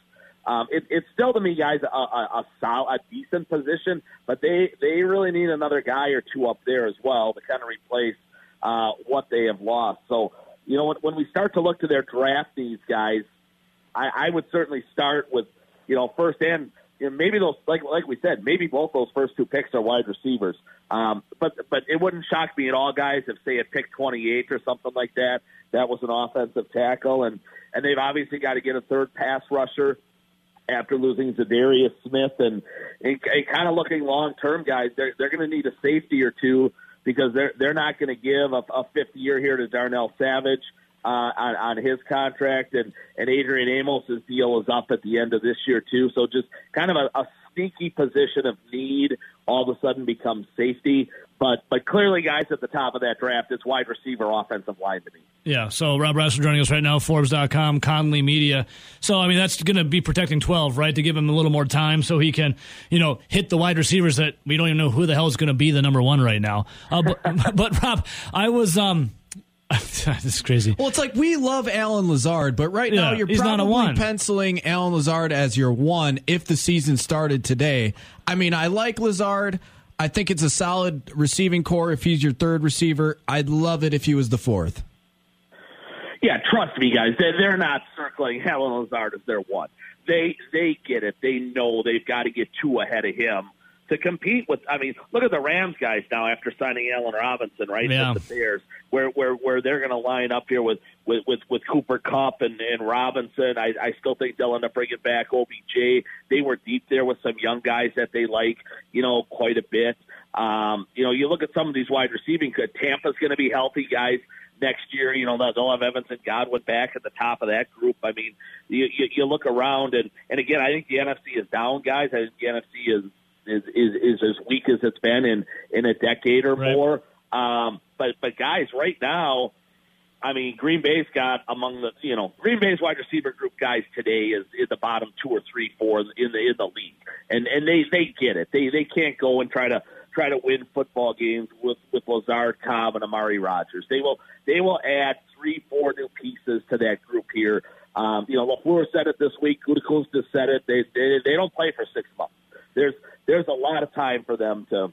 Um, it, it's still to me, guys, a, a, a, sol- a decent position, but they they really need another guy or two up there as well to kind of replace uh, what they have lost. So you know when, when we start to look to their draft these guys, I, I would certainly start with you know first and you know, maybe those like like we said, maybe both those first two picks are wide receivers. Um, but but it wouldn't shock me at all, guys, if say at pick 28 or something like that, that was an offensive tackle, and and they've obviously got to get a third pass rusher after losing Zadarius Smith, and, and, and kind of looking long term, guys. They're they're going to need a safety or two because they're they're not going to give a, a fifth year here to Darnell Savage uh, on, on his contract, and and Adrian Amos's deal is up at the end of this year too. So just kind of a, a sneaky position of need all of a sudden becomes safety. But but clearly, guys, at the top of that draft, it's wide receiver, offensive line to me. Yeah, so Rob Reischel joining us right now, Forbes.com, Conley Media. So, I mean, that's going to be protecting 12, right? To give him a little more time so he can, you know, hit the wide receivers that we don't even know who the hell is going to be the number one right now. Uh, but, but, Rob, I was, um, this is crazy. Well, it's like we love Allen Lazard, but right now you're he's not a probably one. penciling Allen Lazard as your one if the season started today. I mean, I like Lazard. I think it's a solid receiving core if he's your third receiver. I'd love it if he was the fourth. Yeah, trust me, guys. They're, they're not circling Allen Lazard as their one. They they get it. They know they've got to get two ahead of him to compete with. I mean, look at the Rams guys now after signing Allen Robinson, right? Yeah. With the Bears, where where where they're going to line up here with with with, with Cooper Kupp and, and Robinson. I, I still think they'll end up bringing back OBJ. They were deep there with some young guys that they like, you know, quite a bit. Um, you know, you look at some of these wide receiving. Tampa's going to be healthy, guys next year. You know, they'll have Evans and Godwin back at the top of that group. I mean, you, you, you look around, and and again, I think the NFC is down, guys. I think the NFC is is is, is as weak as it's been in in a decade or Right. more. Um, but but guys, right now, I mean, Green Bay's got among the you know Green Bay's wide receiver group guys today is in the bottom two or three, four in the in the league, and and they they get it. They they can't go and try to try to win football games with with Lazard, Cobb, and Amari Rodgers. They will they will add three, four new pieces to that group here. Um, you know, Lafleur said it this week. Gutekunst just said it. They, they they don't play for six months. There's there's a lot of time for them to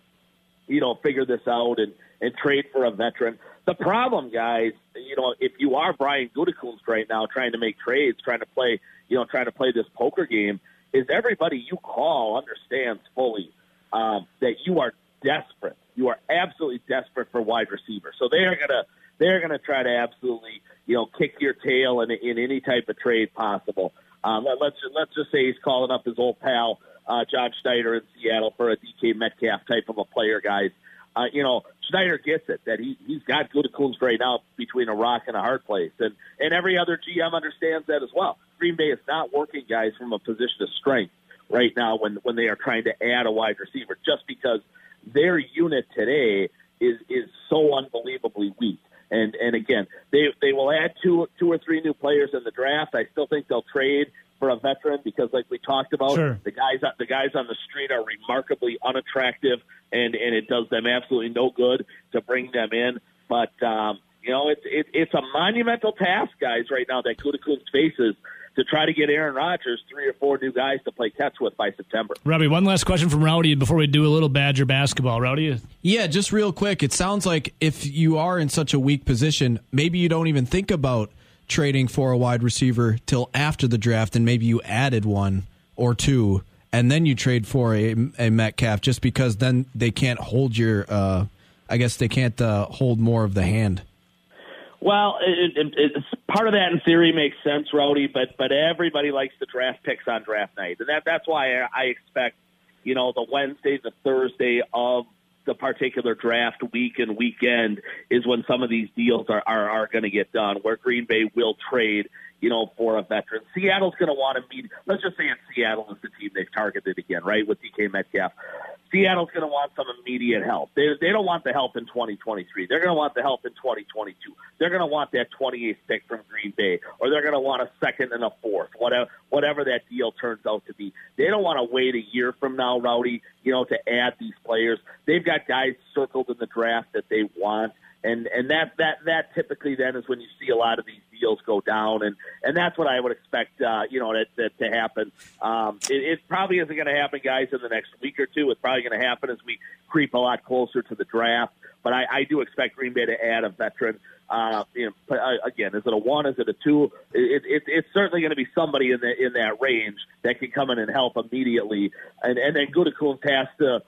you know, figure this out and, and trade for a veteran. The problem, guys, you know, if you are Brian Gutekunst right now trying to make trades, trying to play, you know, trying to play this poker game, is everybody you call understands fully um, that you are desperate. You are absolutely desperate for wide receiver. So they are gonna they're gonna try to absolutely you know kick your tail in in any type of trade possible. Um, let, let's let's just say he's calling up his old pal uh, John Schneider in Seattle for a DK Metcalf type of a player, guys. Uh, you know, Schneider gets it that he he's got Gutekunst right now between a rock and a hard place, and and every other GM understands that as well. Green Bay is not working guys from a position of strength right now when when they are trying to add a wide receiver, just because their unit today is is so unbelievably weak. And and again, they they will add two two or three new players in the draft. I still think they'll trade for a veteran because, like we talked about, Sure. the guys the guys on the street are remarkably unattractive, and and it does them absolutely no good to bring them in. But um, you know, it's it, it's a monumental task, guys, right now that Gutekunst faces to try to get Aaron Rodgers three or four new guys to play catch with by September. Robbie, one last question from Rowdy before we do a little Badger basketball. Rowdy, Yeah, just real quick. It sounds like if you are in such a weak position, maybe you don't even think about trading for a wide receiver till after the draft, and maybe you added one or two, and then you trade for a, a Metcalf just because then they can't hold your. Uh, I guess they can't uh, hold more of the hand. Well, it, it, it's part of that in theory makes sense, Rowdy, but but everybody likes the draft picks on draft night, and that that's why I, I expect you know the Wednesday, the Thursday of the particular draft week and weekend is when some of these deals are are, are going to get done, where Green Bay will trade you know for a veteran. Seattle's going to want to meet. Let's just say it's Seattle is the team they've targeted again, right, with DK Metcalf. Seattle's going to want some immediate help. They, they don't want the help in 2023. They're going to want the help in 2022. They're going to want that 28th pick from Green Bay, or they're going to want a second and a fourth, whatever whatever that deal turns out to be. They don't want to wait a year from now, Rowdy, you know, to add these players. They've got guys circled in the draft that they want. And and that that that typically then is when you see a lot of these deals go down, and and that's what I would expect, uh, you know, that, that to happen. Um, it, it probably isn't going to happen, guys, in the next week or two. It's probably going to happen as we creep a lot closer to the draft. But I, I do expect Green Bay to add a veteran. Uh, you know, uh, again, is it a one? Is it a two? It, it, it's certainly going to be somebody in the in that range that can come in and help immediately. And and then Gutekunst has to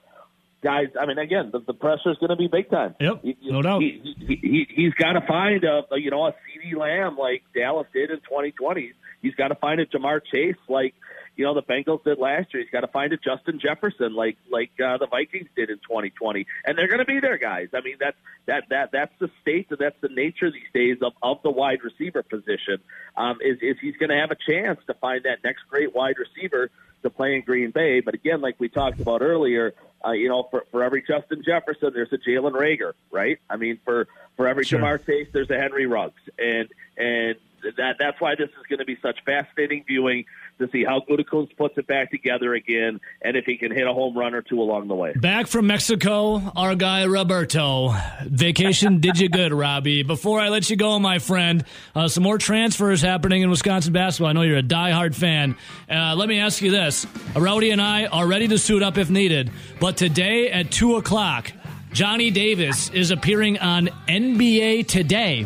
guys. I mean, again, the, the pressure is going to be big time. Yep, He- no doubt. He, he, he, he's got to find a, a you know a CeeDee Lamb like Dallas did in 2020. He's got to find a Ja'Marr Chase like you know the Bengals did last year. He's got to find a Justin Jefferson like like uh, the Vikings did in 2020. And they're going to be there, guys. I mean, that's that that that's the state and that's the nature these days of of the wide receiver position. Um, is is he's going to have a chance to find that next great wide receiver to play in Green Bay. But again, like we talked about earlier, uh, you know, for, for every Justin Jefferson, there's a Jalen Reagor, right? I mean, for for every Sure. Ja'Marr Chase, there's a Henry Ruggs, and and that that's why this is going to be such fascinating viewing to see how Gutekunst puts it back together again, and if he can hit a home run or two along the way. back from Mexico, our guy Roberto. Vacation did you good, Robbie. Before I let you go, my friend, uh, some more transfers happening in Wisconsin basketball. I know you're a diehard fan. Uh, let me ask you this: Rowdy and I are ready to suit up if needed, but today at two o'clock, Johnny Davis is appearing on NBA Today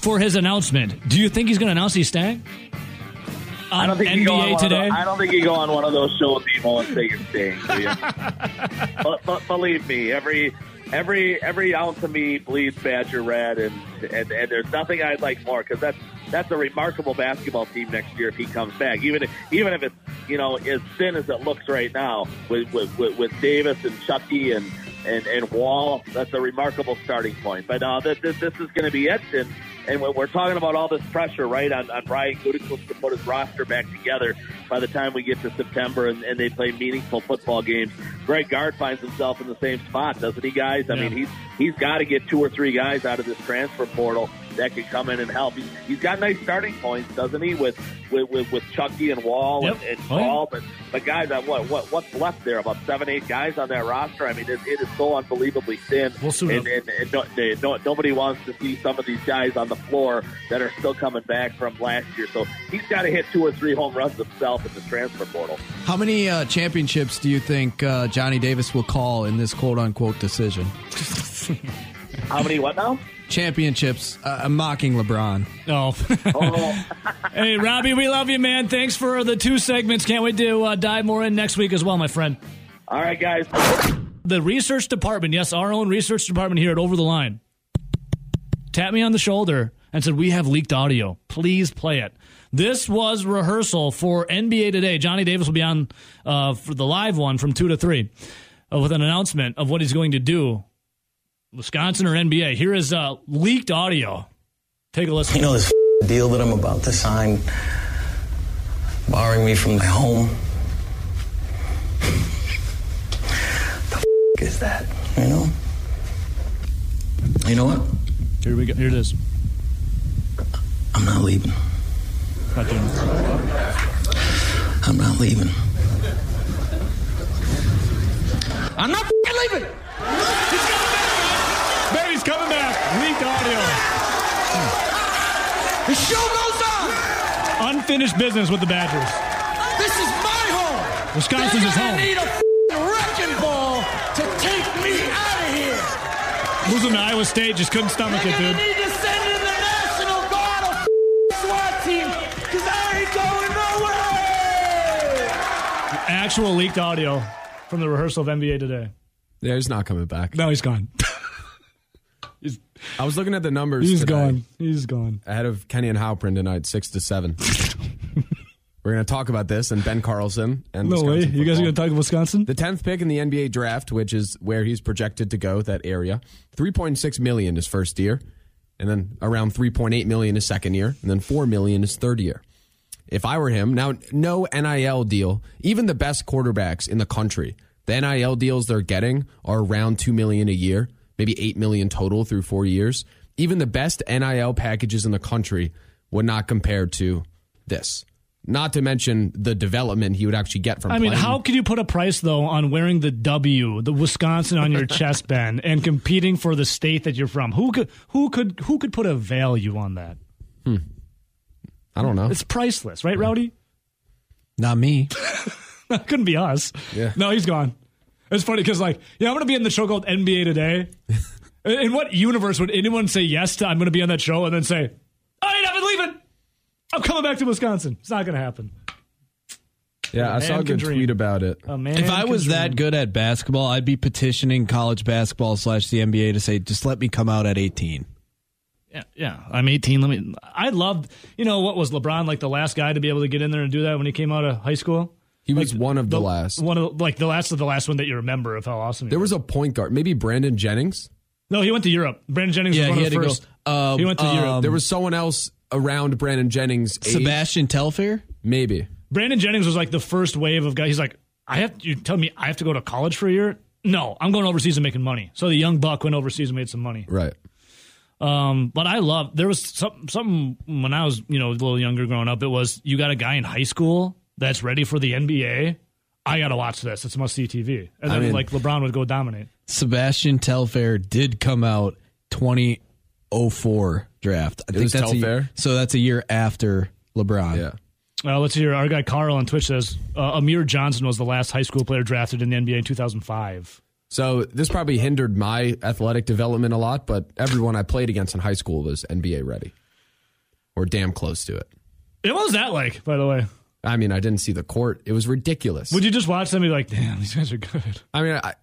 for his announcement. Do you think he's going to announce he's staying? I don't think you go on one of today? those- I don't think you go on one of those shows, Emo, and say you're staying. but, but believe me, every every every ounce of me bleeds Badger red, and and, and there's nothing I'd like more because that's that's a remarkable basketball team next year if he comes back. Even if, even if it's you know as thin as it looks right now with with, with, with Davis and Chucky and. And, and Wahl, that's a remarkable starting point. But uh, this, this, this is going to be it. And, and when we're talking about all this pressure, right, on, on Brian Gutekunst to put his roster back together by the time we get to September and, and they play meaningful football games. Greg Gard finds himself in the same spot, doesn't he, guys? I Yeah. mean, he's he's got to get two or three guys out of this transfer portal that could come in and help. He's, he's got nice starting points, doesn't he, with with, with, with Chucky and Wahl Yep. and, and Oh. Paul. But but guys, uh, what what what's left there? About seven, eight guys on that roster. I mean, it, it is so unbelievably thin. We'll and, and, and no, they, no, nobody wants to see some of these guys on the floor that are still coming back from last year. So he's got to hit two or three home runs himself in the transfer portal. How many uh, championships do you think uh, Johnny Davis will call in this quote unquote decision? How many? What now? Championships. Uh, I'm mocking LeBron. Oh. Oh, hey, Robbie, we love you, man. Thanks for the two segments. Can't wait to uh, dive more in next week as well, my friend. all right, guys. The research department, yes, our own research department here at Over the Line, tapped me on the shoulder and said, We have leaked audio. Please play it. This was rehearsal for NBA Today. Johnny Davis will be on uh, for the live one from 2 to 3 uh, with an announcement of what he's going to do. Wisconsin or NBA. Here is uh, leaked audio. Take a listen. You know this deal that I'm about to sign, barring me from my home. the is that? You know. You know what? Here we go. Here it is. I'm not leaving. Not doing it. I'm not leaving. I'm not leaving. Baby's coming back. Leaked audio. The show goes on. Unfinished business with the Badgers. This is my home. Wisconsin's his home. I need a wrecking ball to take me out of here. Losing to Iowa State just couldn't stomach it, dude. need to send in the National Guard of SWAT team because I ain't going nowhere. Actual leaked audio from the rehearsal of NBA today. Yeah, he's not coming back. No, he's gone. I was looking at the numbers. He's today gone. He's gone. Ahead of Kenny and Halprin tonight, six to seven. We're going to talk about this and Ben Carlson and No way. Wisconsin You guys are going to talk about Wisconsin? The tenth pick in the NBA draft, which is where he's projected to go, that area, three point six million his first year, and then around three point eight million his second year, and then four million his third year. If I were him, now no NIL deal, even the best quarterbacks in the country, the NIL deals they're getting are around two million a year, maybe eight million total through four years. Even the best NIL packages in the country would not compare to this. Not to mention the development he would actually get from. I mean, playing. how could you put a price, though, on wearing the W, the Wisconsin on your chest band, and competing for the state that you're from? Who could, who could, who could put a value on that? Hmm. I don't know. It's priceless, right, Rowdy? Not me. that Couldn't be us. Yeah. No, he's gone. It's funny because, like, yeah, I'm going to be in the show called NBA Today. in in what universe would anyone say yes to? I'm going to be on that show and then say, "I ain't even leaving. I'm coming back to Wisconsin." It's not going to happen. Yeah, I saw a good dream. tweet about it. A man If I can was that good at basketball, I'd be petitioning college basketball slash the NBA to say, just let me come out at 18. Yeah, yeah. I'm 18. Let me. I loved. You know what was LeBron like the last guy to be able to get in there and do that when he came out of high school? He was Like, one of the, last. One of like the last of the last one that you remember of how awesome. He There was a point guard, maybe Brandon Jennings. no. He went to Europe. Brandon Jennings Yeah, was one he of had the to first. go. Uh, he went to um, Europe. There was someone else around Brandon Jennings. age, Sebastian Telfair? maybe. Brandon Jennings was like the first wave of guys. He's like, I have. You tell me I have to go to college for a year? No, I'm going overseas and making money. So the young buck went overseas and made some money. Right. Um, but I love there was some something when I was you know a little younger growing up. It was you got a guy in high school that's ready for the NBA. I got to watch this. It's must see TV. And I then mean- like LeBron would go dominate. Sebastian Telfair did come out 2004 draft. I It was that's a, Telfair? so that's a year after LeBron. Yeah. Uh, let's hear our guy Carl on Twitch says uh, Amir Johnson was the last high school player drafted in the NBA in 2005. So this probably hindered my athletic development a lot, but everyone I played against in high school was NBA ready, or damn close to it. It was that like, by the way. I mean, I didn't see the court. It was ridiculous. Would you just watch them and be like, damn, these guys are good? I mean, I,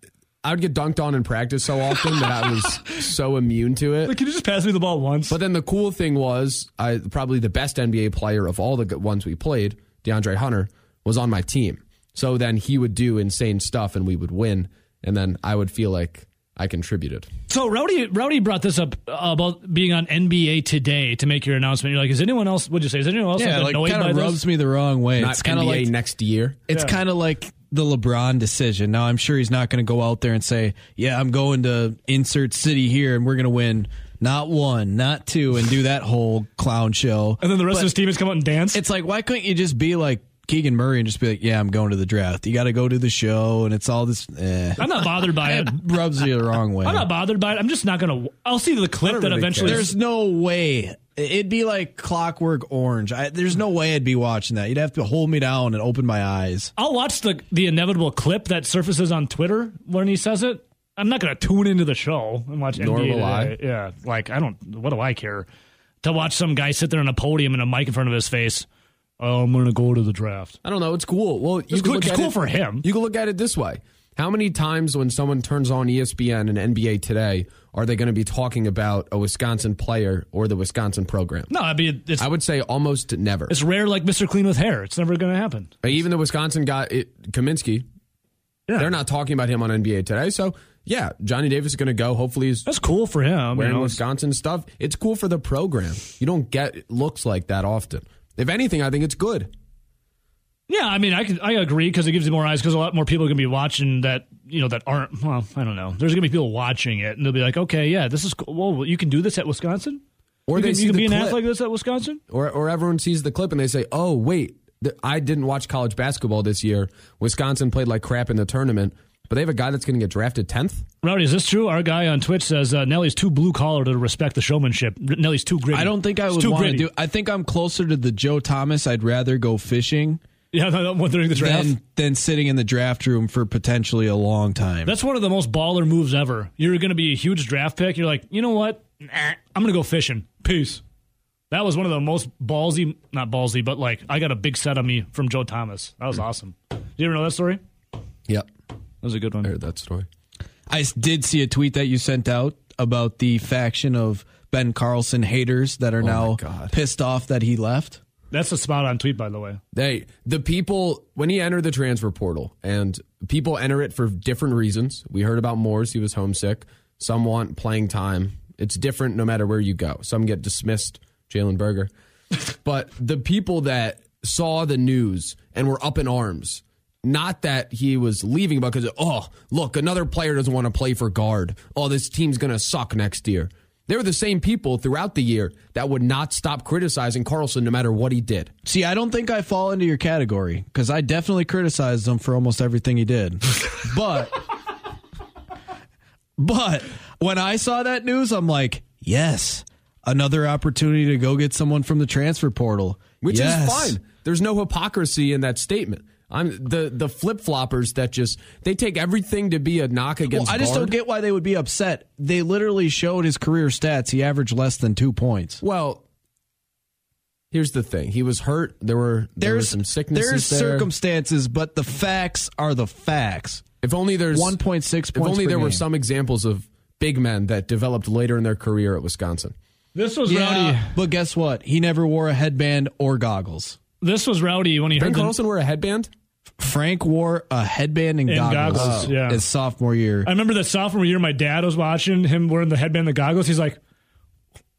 I would get dunked on in practice so often that I was so immune to it. Like, can you just pass me the ball once? But then the cool thing was, I probably the best NBA player of all the ones we played, DeAndre Hunter, was on my team. So then he would do insane stuff and we would win, and then I would feel like I contributed. So Rowdy, Rowdy brought this up about being on NBA Today to make your announcement. You're like, is anyone else? What'd you say? Is anyone else Yeah, like, like kind by of this? rubs me the wrong way. Not it's kind of like next year. It's Yeah. kind of like the LeBron decision. Now, I'm sure he's not going to go out there and say, "Yeah, I'm going to insert city here, and we're going to win not one, not two, and do that whole clown show." And then the rest But of his team has come out and dance. It's like, why couldn't you just be like Keegan Murray and just be like, "Yeah, I'm going to the draft." You got to go to the show, and it's all this. Eh. I'm not bothered by it. It rubs you the wrong way. I'm not bothered by it. I'm just not gonna. I'll see the clip that really eventually. care. There's no way. It'd be like Clockwork Orange. I, there's no way I'd be watching that. You'd have to hold me down and open my eyes. I'll watch the the inevitable clip that surfaces on Twitter when he says it. I'm not gonna tune into the show and watch Nor NBA will I. Yeah, like I don't. What do I care? To watch some guy sit there on a podium and a mic in front of his face. Oh, I'm gonna go to the draft. I don't know. It's cool. Well, you It's cool- it's cool it- for him. You can look at it this way: How many times when someone turns on ESPN and NBA Today are they going to be talking about a Wisconsin player or the Wisconsin program? No, I mean it's I would say almost never. it's rare. Like Mr. Clean with hair. It's never gonna happen. Uh, even the Wisconsin guy, it, Kaminsky, Yeah, they're not talking about him on NBA Today. So yeah, Johnny Davis is going to go. Hopefully, he's That's cool for him. you wearing know. Wisconsin stuff. It's cool for the program. You don't get looks like that often. If anything, I think it's good. Yeah, I mean, I can, I agree because it gives you more eyes because a lot more people are going to be watching that you know that aren't. Well, I don't know. There's going to be people watching it, and they'll be like, okay, yeah, this is cool. Well, you can do this at Wisconsin. Or you they can, you can the be an clip. athlete like this at Wisconsin. or or everyone sees the clip and they say, "Oh, wait, th- I didn't watch college basketball this year. Wisconsin played like crap in the tournament, but they have a guy that's going to get drafted 10th?" Rowdy, is this true? Our guy on Twitch says uh, Nelly's too blue collar to respect the showmanship. Nelly's too gritty. I don't think I It's would too want to do. I think I'm closer to the Joe Thomas. I'd rather go fishing Yeah, during the draft. than than sitting in the draft room for potentially a long time. That's one of the most baller moves ever. You're going to be a huge draft pick. You're like, you know what? Nah, I'm going to go fishing. Peace. That was one of the most ballsy, not ballsy, but like I got a big set on me from Joe Thomas. That was awesome. Did you ever know that story? That Yep, was a good one. I heard that story. I did see a tweet that you sent out about the faction of Ben Carlson haters that are oh now pissed off that he left. That's a spot on tweet, by the way. They the people when he entered the transfer portal and people enter it for different reasons. We heard about Moores, he was homesick. Some want playing time. It's different no matter where you go. Some get dismissed, Jalen Berger. but the people that saw the news and were up in arms, not that he was leaving but because oh, look, another player doesn't want to play for Gard. Oh, this team's going to suck next year. They were the same people throughout the year that would not stop criticizing Carlson no matter what he did. See, I don't think I fall into your category because I definitely criticized him for almost everything he did. but, but when I saw that news, I'm like, yes, another opportunity to go get someone from the transfer portal, which Yes. is fine. There's no hypocrisy in that statement. I'm the the flip floppers that just they take everything to be a knock Well, against. I just Gard. don't get why they would be upset. They literally showed his career stats. He averaged less than two points. Well, here's the thing. He was hurt. There were there were some sicknesses There's there. circumstances, but the facts are the facts. if only there's 1.6 points If only per there were some examples of big men that developed later in their career at Wisconsin. This was Rowdy. but guess what? He never wore a headband or goggles. This was Rowdy when he Ben heard the, Carlson wear a headband. Frank wore a headband and, And goggles, goggles, yeah. his sophomore year. I remember that sophomore year, my dad was watching him wearing the headband, and the goggles. He's like,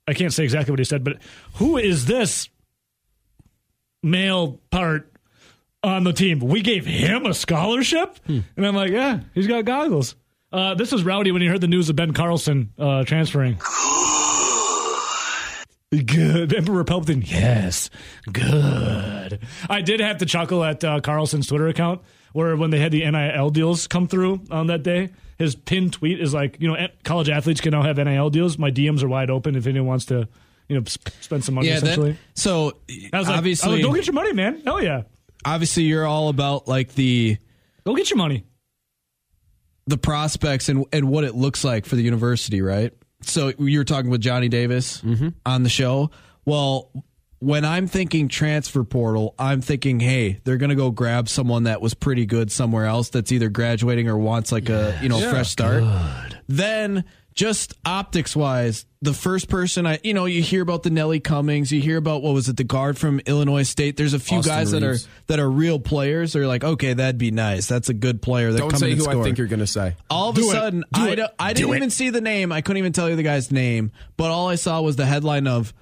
I can't say exactly what he said, but who is this male part on the team? We gave him a scholarship, and I'm like, yeah, he's got goggles. Uh, this was Rowdy when he heard the news of Ben Carlson uh, transferring. Good. Emperor Palpatine. Yes. Good. I did have to chuckle at uh, Carlson's Twitter account where when they had the NIL deals come through on that day, his pinned tweet is like, you know, college athletes can now have NIL deals. My DMs are wide open if anyone wants to, you know, sp- spend some money yeah, essentially. that, so I was like, obviously, I was like, go get your money, man. Hell yeah. obviously, you're all about like the Go get your money. the prospects and and what it looks like for the university, right? So you were talking with Johnny Davis mm-hmm. on the show. Well, when I'm thinking transfer portal, I'm thinking, hey, they're going to go grab someone that was pretty good somewhere else that's either graduating or wants like a you know fresh start. Then just optics wise, the first person I you know you hear about the Nelly Cummings, you hear about what was it the guard from Illinois State. There's a few Austin guys that are that are real players. They're like, okay, that'd be nice. That's a good player. That Don't come say in and who I think you're going to say. All of a sudden, I, don't- I didn't even see the name. I couldn't even tell you the guy's name. But all I saw was the headline of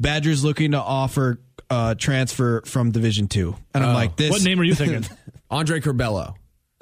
Badgers looking to offer uh, transfer from Division Two, and I'm like, this. What name are you thinking? Andre Curbelo.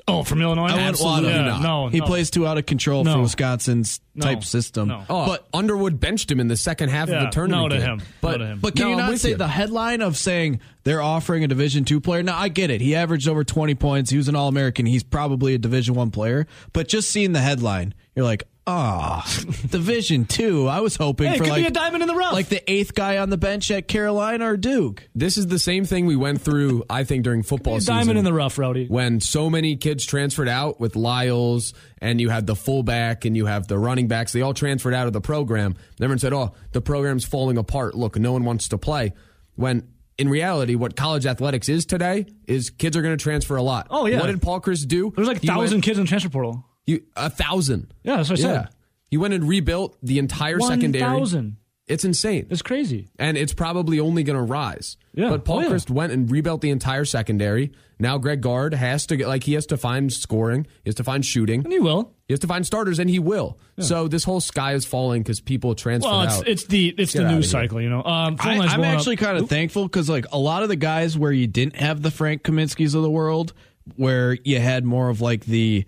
Oh, from Illinois. I Absolutely him. Yeah, not. no, He no. plays too out of control No. for Wisconsin's No. type system. No. Oh, But but Underwood benched him in the second half Yeah, of the tournament. no to him. But, No to him. But can No, you I'm not say you. the headline of saying they're offering a Division two player? Now I get it. He averaged over twenty points. He was an All American. He's probably a Division one player. But just seeing the headline, you're like, ah, Division two. I was hoping Hey, it for could like be a diamond in the rough. like the eighth guy on the bench at Carolina or Duke. This is the same thing we went through, I think, during football a season. diamond in the rough, Rowdy. when so many kids transferred out with Lyles and you had the fullback and you have the running backs, they all transferred out of the program. Everyone said, oh, the program's falling apart. Look, no one wants to play. When in reality, what college athletics is today is kids are going to transfer a lot. Oh, yeah. What did Paul Chryst do? There's like a thousand went- kids in the transfer portal. He- a thousand. Yeah, that's what I said. He went and rebuilt the entire secondary. 1,000. It's insane. It's crazy. and it's probably only going to rise. Yeah. But Paul Oh, yeah. Chryst went and rebuilt the entire secondary. Now Greg Gard has to get like he has to find scoring, he has to find shooting, And he will. he has to find starters, and he will. So this whole sky is falling because people transfer Well, it's out. it's the it's Get the outta news cycle, you know. Um, I, I'm actually kind of thankful because like a lot of the guys where you didn't have the Frank Kaminsky's of the world, where you had more of like the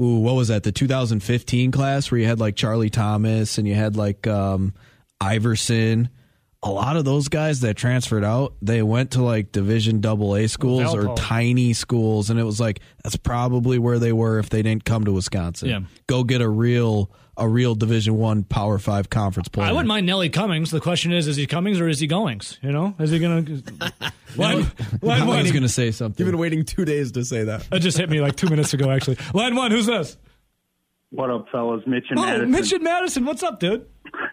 ooh, what was that? The 2015 class where you had like Charlie Thomas and you had like um, Iverson. A lot of those guys that transferred out, they went to like Division Double A schools or tiny schools, and it was like that's probably where they were if they didn't come to Wisconsin. Yeah. Go get a real a real Division One Power Five conference player. I wouldn't mind Nelly Cummings. The question is, is he Cummings or is he Goings? You know, is he gonna? line, line I one. was going to say something. You've been waiting two days to say that. That just hit me like two minutes ago. Actually, line one. Who's this? What up, fellas? Mitch and Oh, Madison. Mitch and Madison. What's up, dude?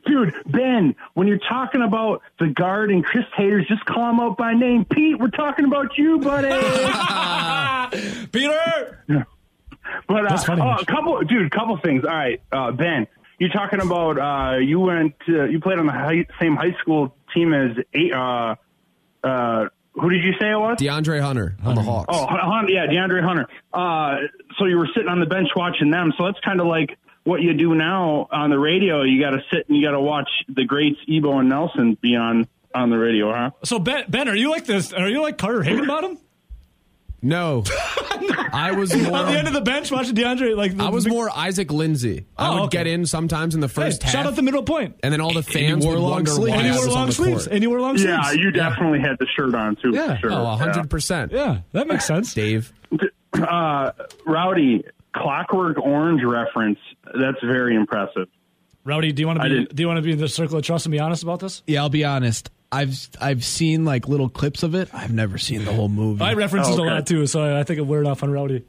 Dude, Ben, when you're talking about the Gard and Chris Taters, just call him out by name. Pete, we're talking about you, buddy. Peter. But uh, That's funny, oh, a couple, dude, couple things. All right, uh, Ben, you're talking about uh, you went, to, you played on the high, same high school team as eight. Uh, uh, who did you say it was? DeAndre Hunter on the Hawks. Oh, Hun- Hun- yeah, DeAndre Hunter. Uh, so you were sitting on the bench watching them. So that's kind of like what you do now on the radio. You got to sit and you got to watch the greats Ebo and Nelson be on on the radio, huh? So Ben, Ben, are you like this? Are you like Carter Higginbottom? No, I was more. On the end of the bench watching DeAndre, like the I was big- more Isaac Lindsey. I Oh, would okay. get in sometimes in the Hey, first half, shout out the middle and then all the fans wore long sleeves. why And you wore long sleeves. court. And you wore long sleeves. Yeah, you definitely had the shirt on too. Yeah. for sure. Oh, hundred percent. Yeah, that makes sense. Dave. Uh, Rowdy, Clockwork Orange reference. That's very impressive. Rowdy, do you want to be? Do you want to be in the circle of trust and be honest about this? Yeah, I'll be honest. I've I've seen like little clips of it. I've never seen the whole movie. I reference it Oh, a lot too, so I think it weird off on Rowdy.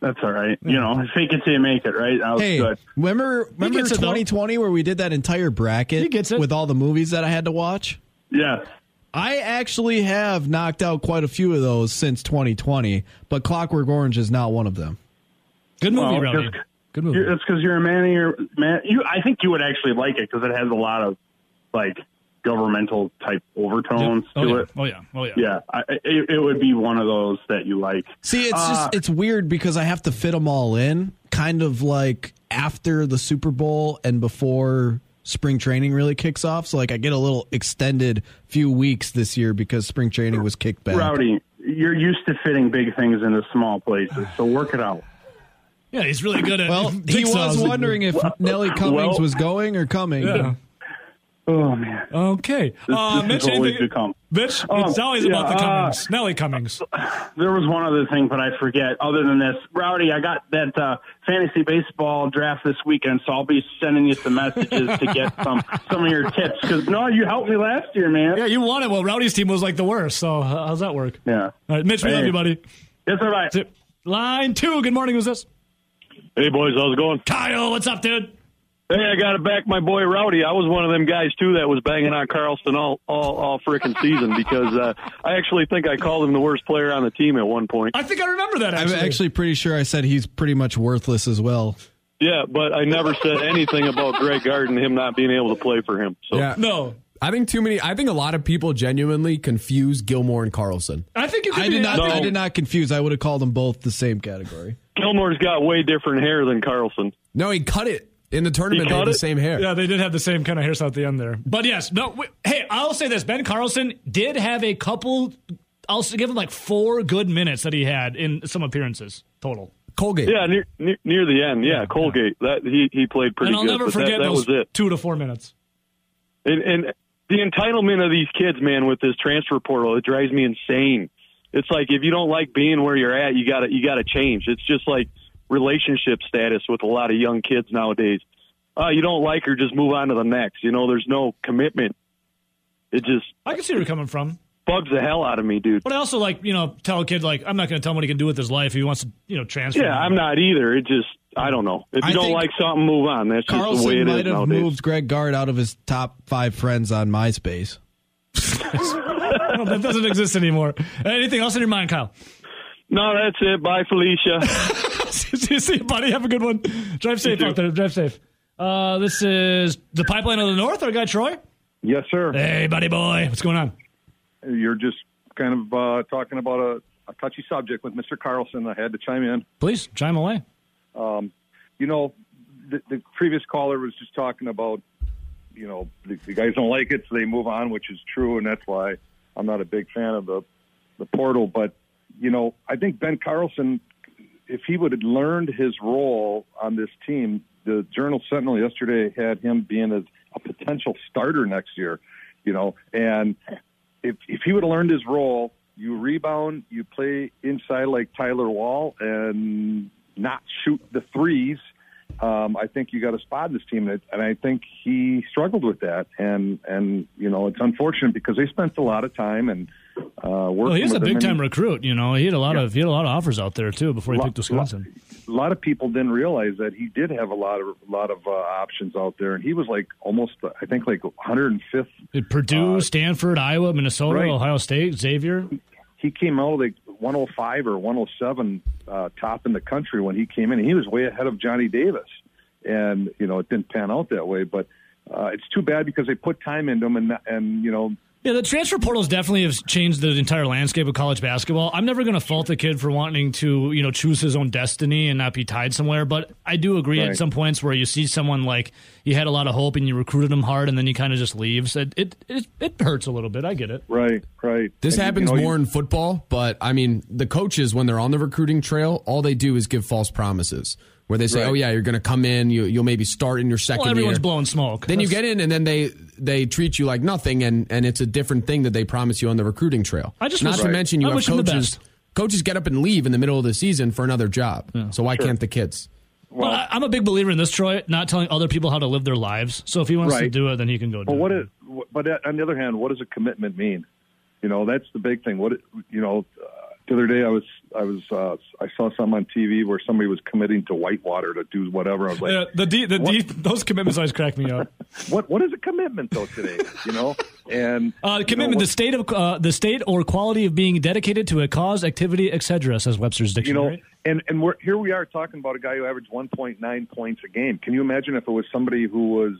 That's all right. You know, fake it till you make it, right? That was hey, good. remember remember gets it, though. 2020 where we did that entire bracket gets with all the movies that I had to watch? Yes. I actually have knocked out quite a few of those since 2020, but Clockwork Orange is not one of them. Good movie, Well, Rowdy. Good movie. You're, that's because you're a man of your man. You, I think you would actually like it because it has a lot of like governmental type overtones oh, to yeah. it. oh yeah, oh yeah. Yeah, I, it, it would be one of those that you like. See, it's Uh, just it's weird because I have to fit them all in, kind of like after the Super Bowl and before spring training really kicks off. So like I get a little extended few weeks this year because spring training was kicked back. Rowdy, you're used to fitting big things into small places, so work it out. Yeah, he's really good at. Well, he was wondering if Nelly Cummings well- was going or coming. Yeah. Oh man, Okay. this, Uh, this Mitch, is always anything- to come. Mitch, Um, it's always yeah, about the uh, Cummings. Nelly Cummings. There was one other thing, but I forget. Other than this, Rowdy, I got that uh, fantasy baseball draft this weekend, so I'll be sending you some messages to get some some of your tips. Because no, you helped me last year, man. Yeah, you won it. Well, Rowdy's team was like the worst. So how's that work? Yeah. All right, Mitch, we love you, buddy. Yes, all right. Line two. Good morning. Who's this? Hey boys, how's it going? Kyle. What's up, dude? Hey, I got to back my boy Rowdy. I was one of them guys too that was banging on Carlson all all, all frickin' season because uh, I actually think I called him the worst player on the team at one point. I think I remember that. Actually. I'm Actually, actually pretty sure I said he's pretty much worthless as well. Yeah, but I never said anything about Greg Garden him not being able to play for him. So Yeah. no. I think too many. I think a lot of people genuinely confuse Gilmore and Carlson. I think you could I be did not. No. I did not confuse. I would have called them both the same category. Gilmore's got way different hair than Carlson. No, he cut it in the tournament. They had cut the same hair. Yeah, they did have the same kind of hairstyle at the end there. But yes, no. Wait, hey, I'll say this: Ben Carlson did have a couple. I'll give him like four good minutes that he had in some appearances total. Colgate. Yeah, near near, near the end. Yeah, Colgate. That he he played pretty and I'll good. never forget that, that those was it. two to four minutes. And, and the entitlement of these kids, man, with this transfer portal, it drives me insane. It's like if you don't like being where you're at, you gotta you gotta change. It's just like relationship status with a lot of young kids nowadays. Uh, you don't like her, just move on to the next. You know, there's no commitment. It just I can see where you're coming from. bugs the hell out of me, dude. But I also like you know tell a kid like I'm not going to tell him what he can do with his life if he wants to you know transfer. Yeah, I'm not either. It just I don't know. If you I don't like something, move on. That's just the way Carlson it might is have nowadays. moved Greg Gard out of his top five friends on MySpace. No, that doesn't exist anymore. Anything else in your mind, Kyle? No, that's it. Bye, Felicia. see, see you, buddy. Have a good one. Drive safe out there. Drive safe. Uh, this is the pipeline of the north. Our guy Troy. Yes, sir. Hey, buddy boy, what's going on? You're just kind of uh, talking about a, a touchy subject with Mr. Carlson. I had to chime in. Please chime away. You know, the, the previous caller was just talking about, you know, the, the guys don't like it, so they move on, which is true, and that's why I'm not a big fan of the the portal. But you know, I think Ben Carlson, if he would have learned his role on this team, the Journal Sentinel yesterday had him being a, a potential starter next year. You know, and if if he would have learned his role, you rebound, you play inside like Tyler Wahl, and not shoot the threes. Um, I think you got a spot in this team, and I- and I think he struggled with that. And and you know, it's unfortunate because they spent a lot of time and uh, working. Well, he's a big time recruit. You know, he had a lot Yeah. of he had a lot of offers out there too before he Lot- picked Wisconsin. A lot of people didn't realize that he did have a lot of a lot of uh, options out there, and he was like almost, I think, like 105th At Purdue, Stanford, Iowa, Minnesota, right. Ohio State, Xavier. he came out like 105 or 107 uh, top in the country when he came in. He was way ahead of Johnny Davis, and you know it didn't pan out that way. But uh, it's too bad because they put time into him, and and you know Yeah, the transfer portals definitely have changed the entire landscape of college basketball. I'm never going to fault the kid for wanting to, you know, choose his own destiny and not be tied somewhere. But I do agree at some points where you see someone like you had a lot of hope and you recruited him hard, and then he kind of just leaves. It it, it it hurts a little bit. I get it. right, right. This And, you happens know, you- more in football, but I mean, the coaches when they're on the recruiting trail, all they do is give false promises. Where they say, Right. "Oh yeah, you're going to come in, you, you'll maybe start in your second Well, everyone's year." blowing smoke. Then you get in, and then they they treat you like nothing, and and it's a different thing that they promise you on the recruiting trail. I just not wish- to Right. mention you I have wish them the coaches. Coaches get up and leave in the middle of the season for another job. So why can't the kids? Well, I, I'm a big believer in this, Troy. Not telling other people how to live their lives. So if he wants to do it, then he can go do But what it. is, but on the other hand, what does a commitment mean? You know, that's the big thing. What you know, uh, the other day I was I was uh, I saw something on TV where somebody was committing to Whitewater to do whatever. I was like, Yeah, the D, the D, those commitments always crack me up. what what is a commitment though today? You know, and Uh, you commitment: know, the state of uh, the state or quality of being dedicated to a cause, activity, etc. Says Webster's dictionary. you know, and and we're here we are talking about a guy who averaged 1.9 points a game. Can you imagine if it was somebody who was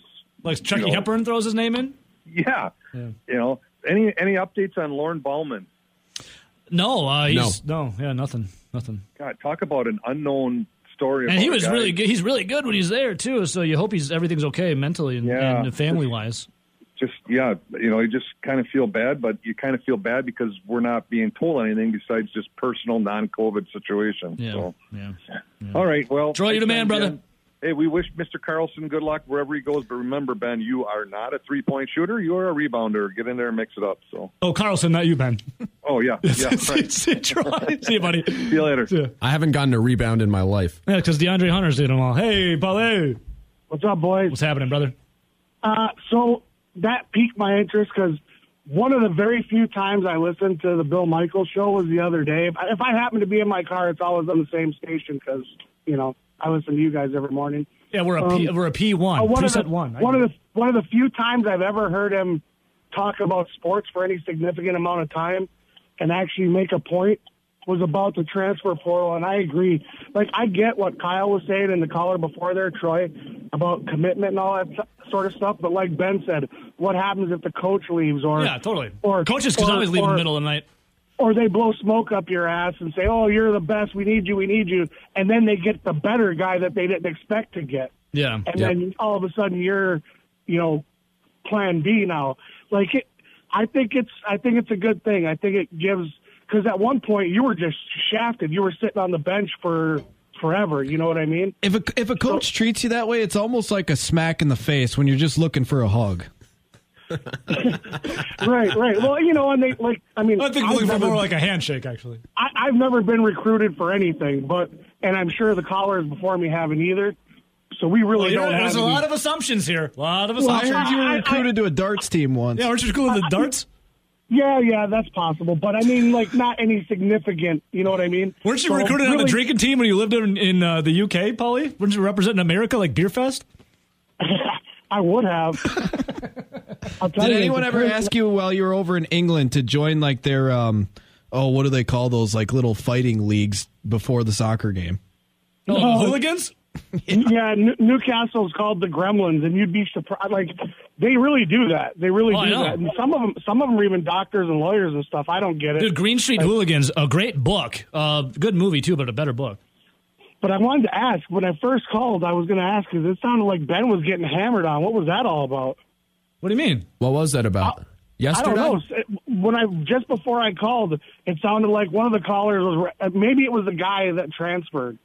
like Chucky you know- Hepburn throws his name in. yeah, you know, any any updates on Lorne Bowman? No, uh, he's no. yeah, nothing, nothing. God, talk about an unknown story. And he was really good. He's really good when he's there too. So you hope he's everything's okay mentally and, Yeah. and family wise. just yeah, you know, you just kind of feel bad, but you kind of feel bad because we're not being told anything besides just personal non-COVID situation. Yeah, So, yeah. all right, well, Troy, you're the man, brother. Ben. Hey, we wish Mr. Carlson good luck wherever he goes, but remember, Ben, you are not a three-point shooter. You are a rebounder. Get in there and mix it up. So, Oh, Carlson, not you, Ben. oh yeah, yeah, right. See you, See you, buddy. See you later. Yeah, I haven't gotten a rebound in my life. Yeah, because DeAndre Hunter's doing them all. Hey, Ballet. What's up, boys? What's happening, brother? Uh, so that piqued my interest because one of the very few times I listened to the Bill Michaels show was the other day. If I happen to be in my car, it's always on the same station because, you know, I listen to you guys every morning. Yeah, we're a P, Um, we're a P one Uh, one of the, one. One of the one of the few times I've ever heard him talk about sports for any significant amount of time and actually make a point was about the transfer portal, and I agree. Like I get what Kyle was saying in the caller before there, Troy, about commitment and all that s- sort of stuff. But like Ben said, what happens if the coach leaves or Yeah, totally. Or Coaches can always leave in the middle of the night. Or they blow smoke up your ass and say, "Oh, you're the best. We need you. We need you." And then they get the better guy that they didn't expect to get. Yeah. And Yep. then all of a sudden you're, you know, plan B now. Like it, I think it's I think it's a good thing. I think it gives because at one point you were just shafted. You were sitting on the bench for forever. You know what I mean? If a if a coach treats you that way, it's almost like a smack in the face when you're just looking for a hug. right, right. Well, you know, and they like. I mean, I think I've never- more like a handshake, actually. I, I've never been recruited for anything, but and I'm sure the callers before me haven't either. So we really Well, don't there's have a any- lot of assumptions here. A lot of Well, I heard you were I- I- recruited to a darts team once. yeah, weren't you cool with the darts? Yeah, yeah, that's possible. But I mean, like, not any significant. You know what I mean? Weren't you So, recruited on the drinking team when you lived in, in uh, the UK, Paulie? Weren't you representing America like Beerfest? I would have. I'll tell Did anyone ever person- ask you while you were over in England to join like their um oh what do they call those like little fighting leagues before the soccer game? Oh, hooligans? Yeah, New- Newcastle's called the Gremlins, and you'd be surprised. Like, they really do that. They really Oh, do that. And some of them, some of them are even doctors and lawyers and stuff. I don't get it. Dude, Green Street Hooligans, a great book. Uh, good movie, too, but a better book. But I wanted to ask when I first called. I was going to ask because it sounded like Ben was getting hammered on. What was that all about? What do you mean? What was that about? Yesterday? I don't know. When I just before I called, it sounded like one of the callers was uh, maybe it was the guy that transferred.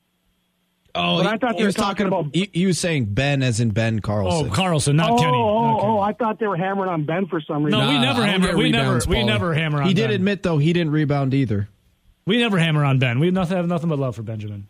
Oh, But I thought he they were was talking talking about. He, he was saying Ben as in Ben Carlson. Oh, Carlson, not oh, Kenny. oh, Okay. oh! I thought they were hammering on Ben for some reason. No, we never hammer. get We never. rebounds, We never hammer on. he did Ben. admit though he didn't rebound either. We never hammer on Ben. We have nothing, have nothing but love for Benjamin.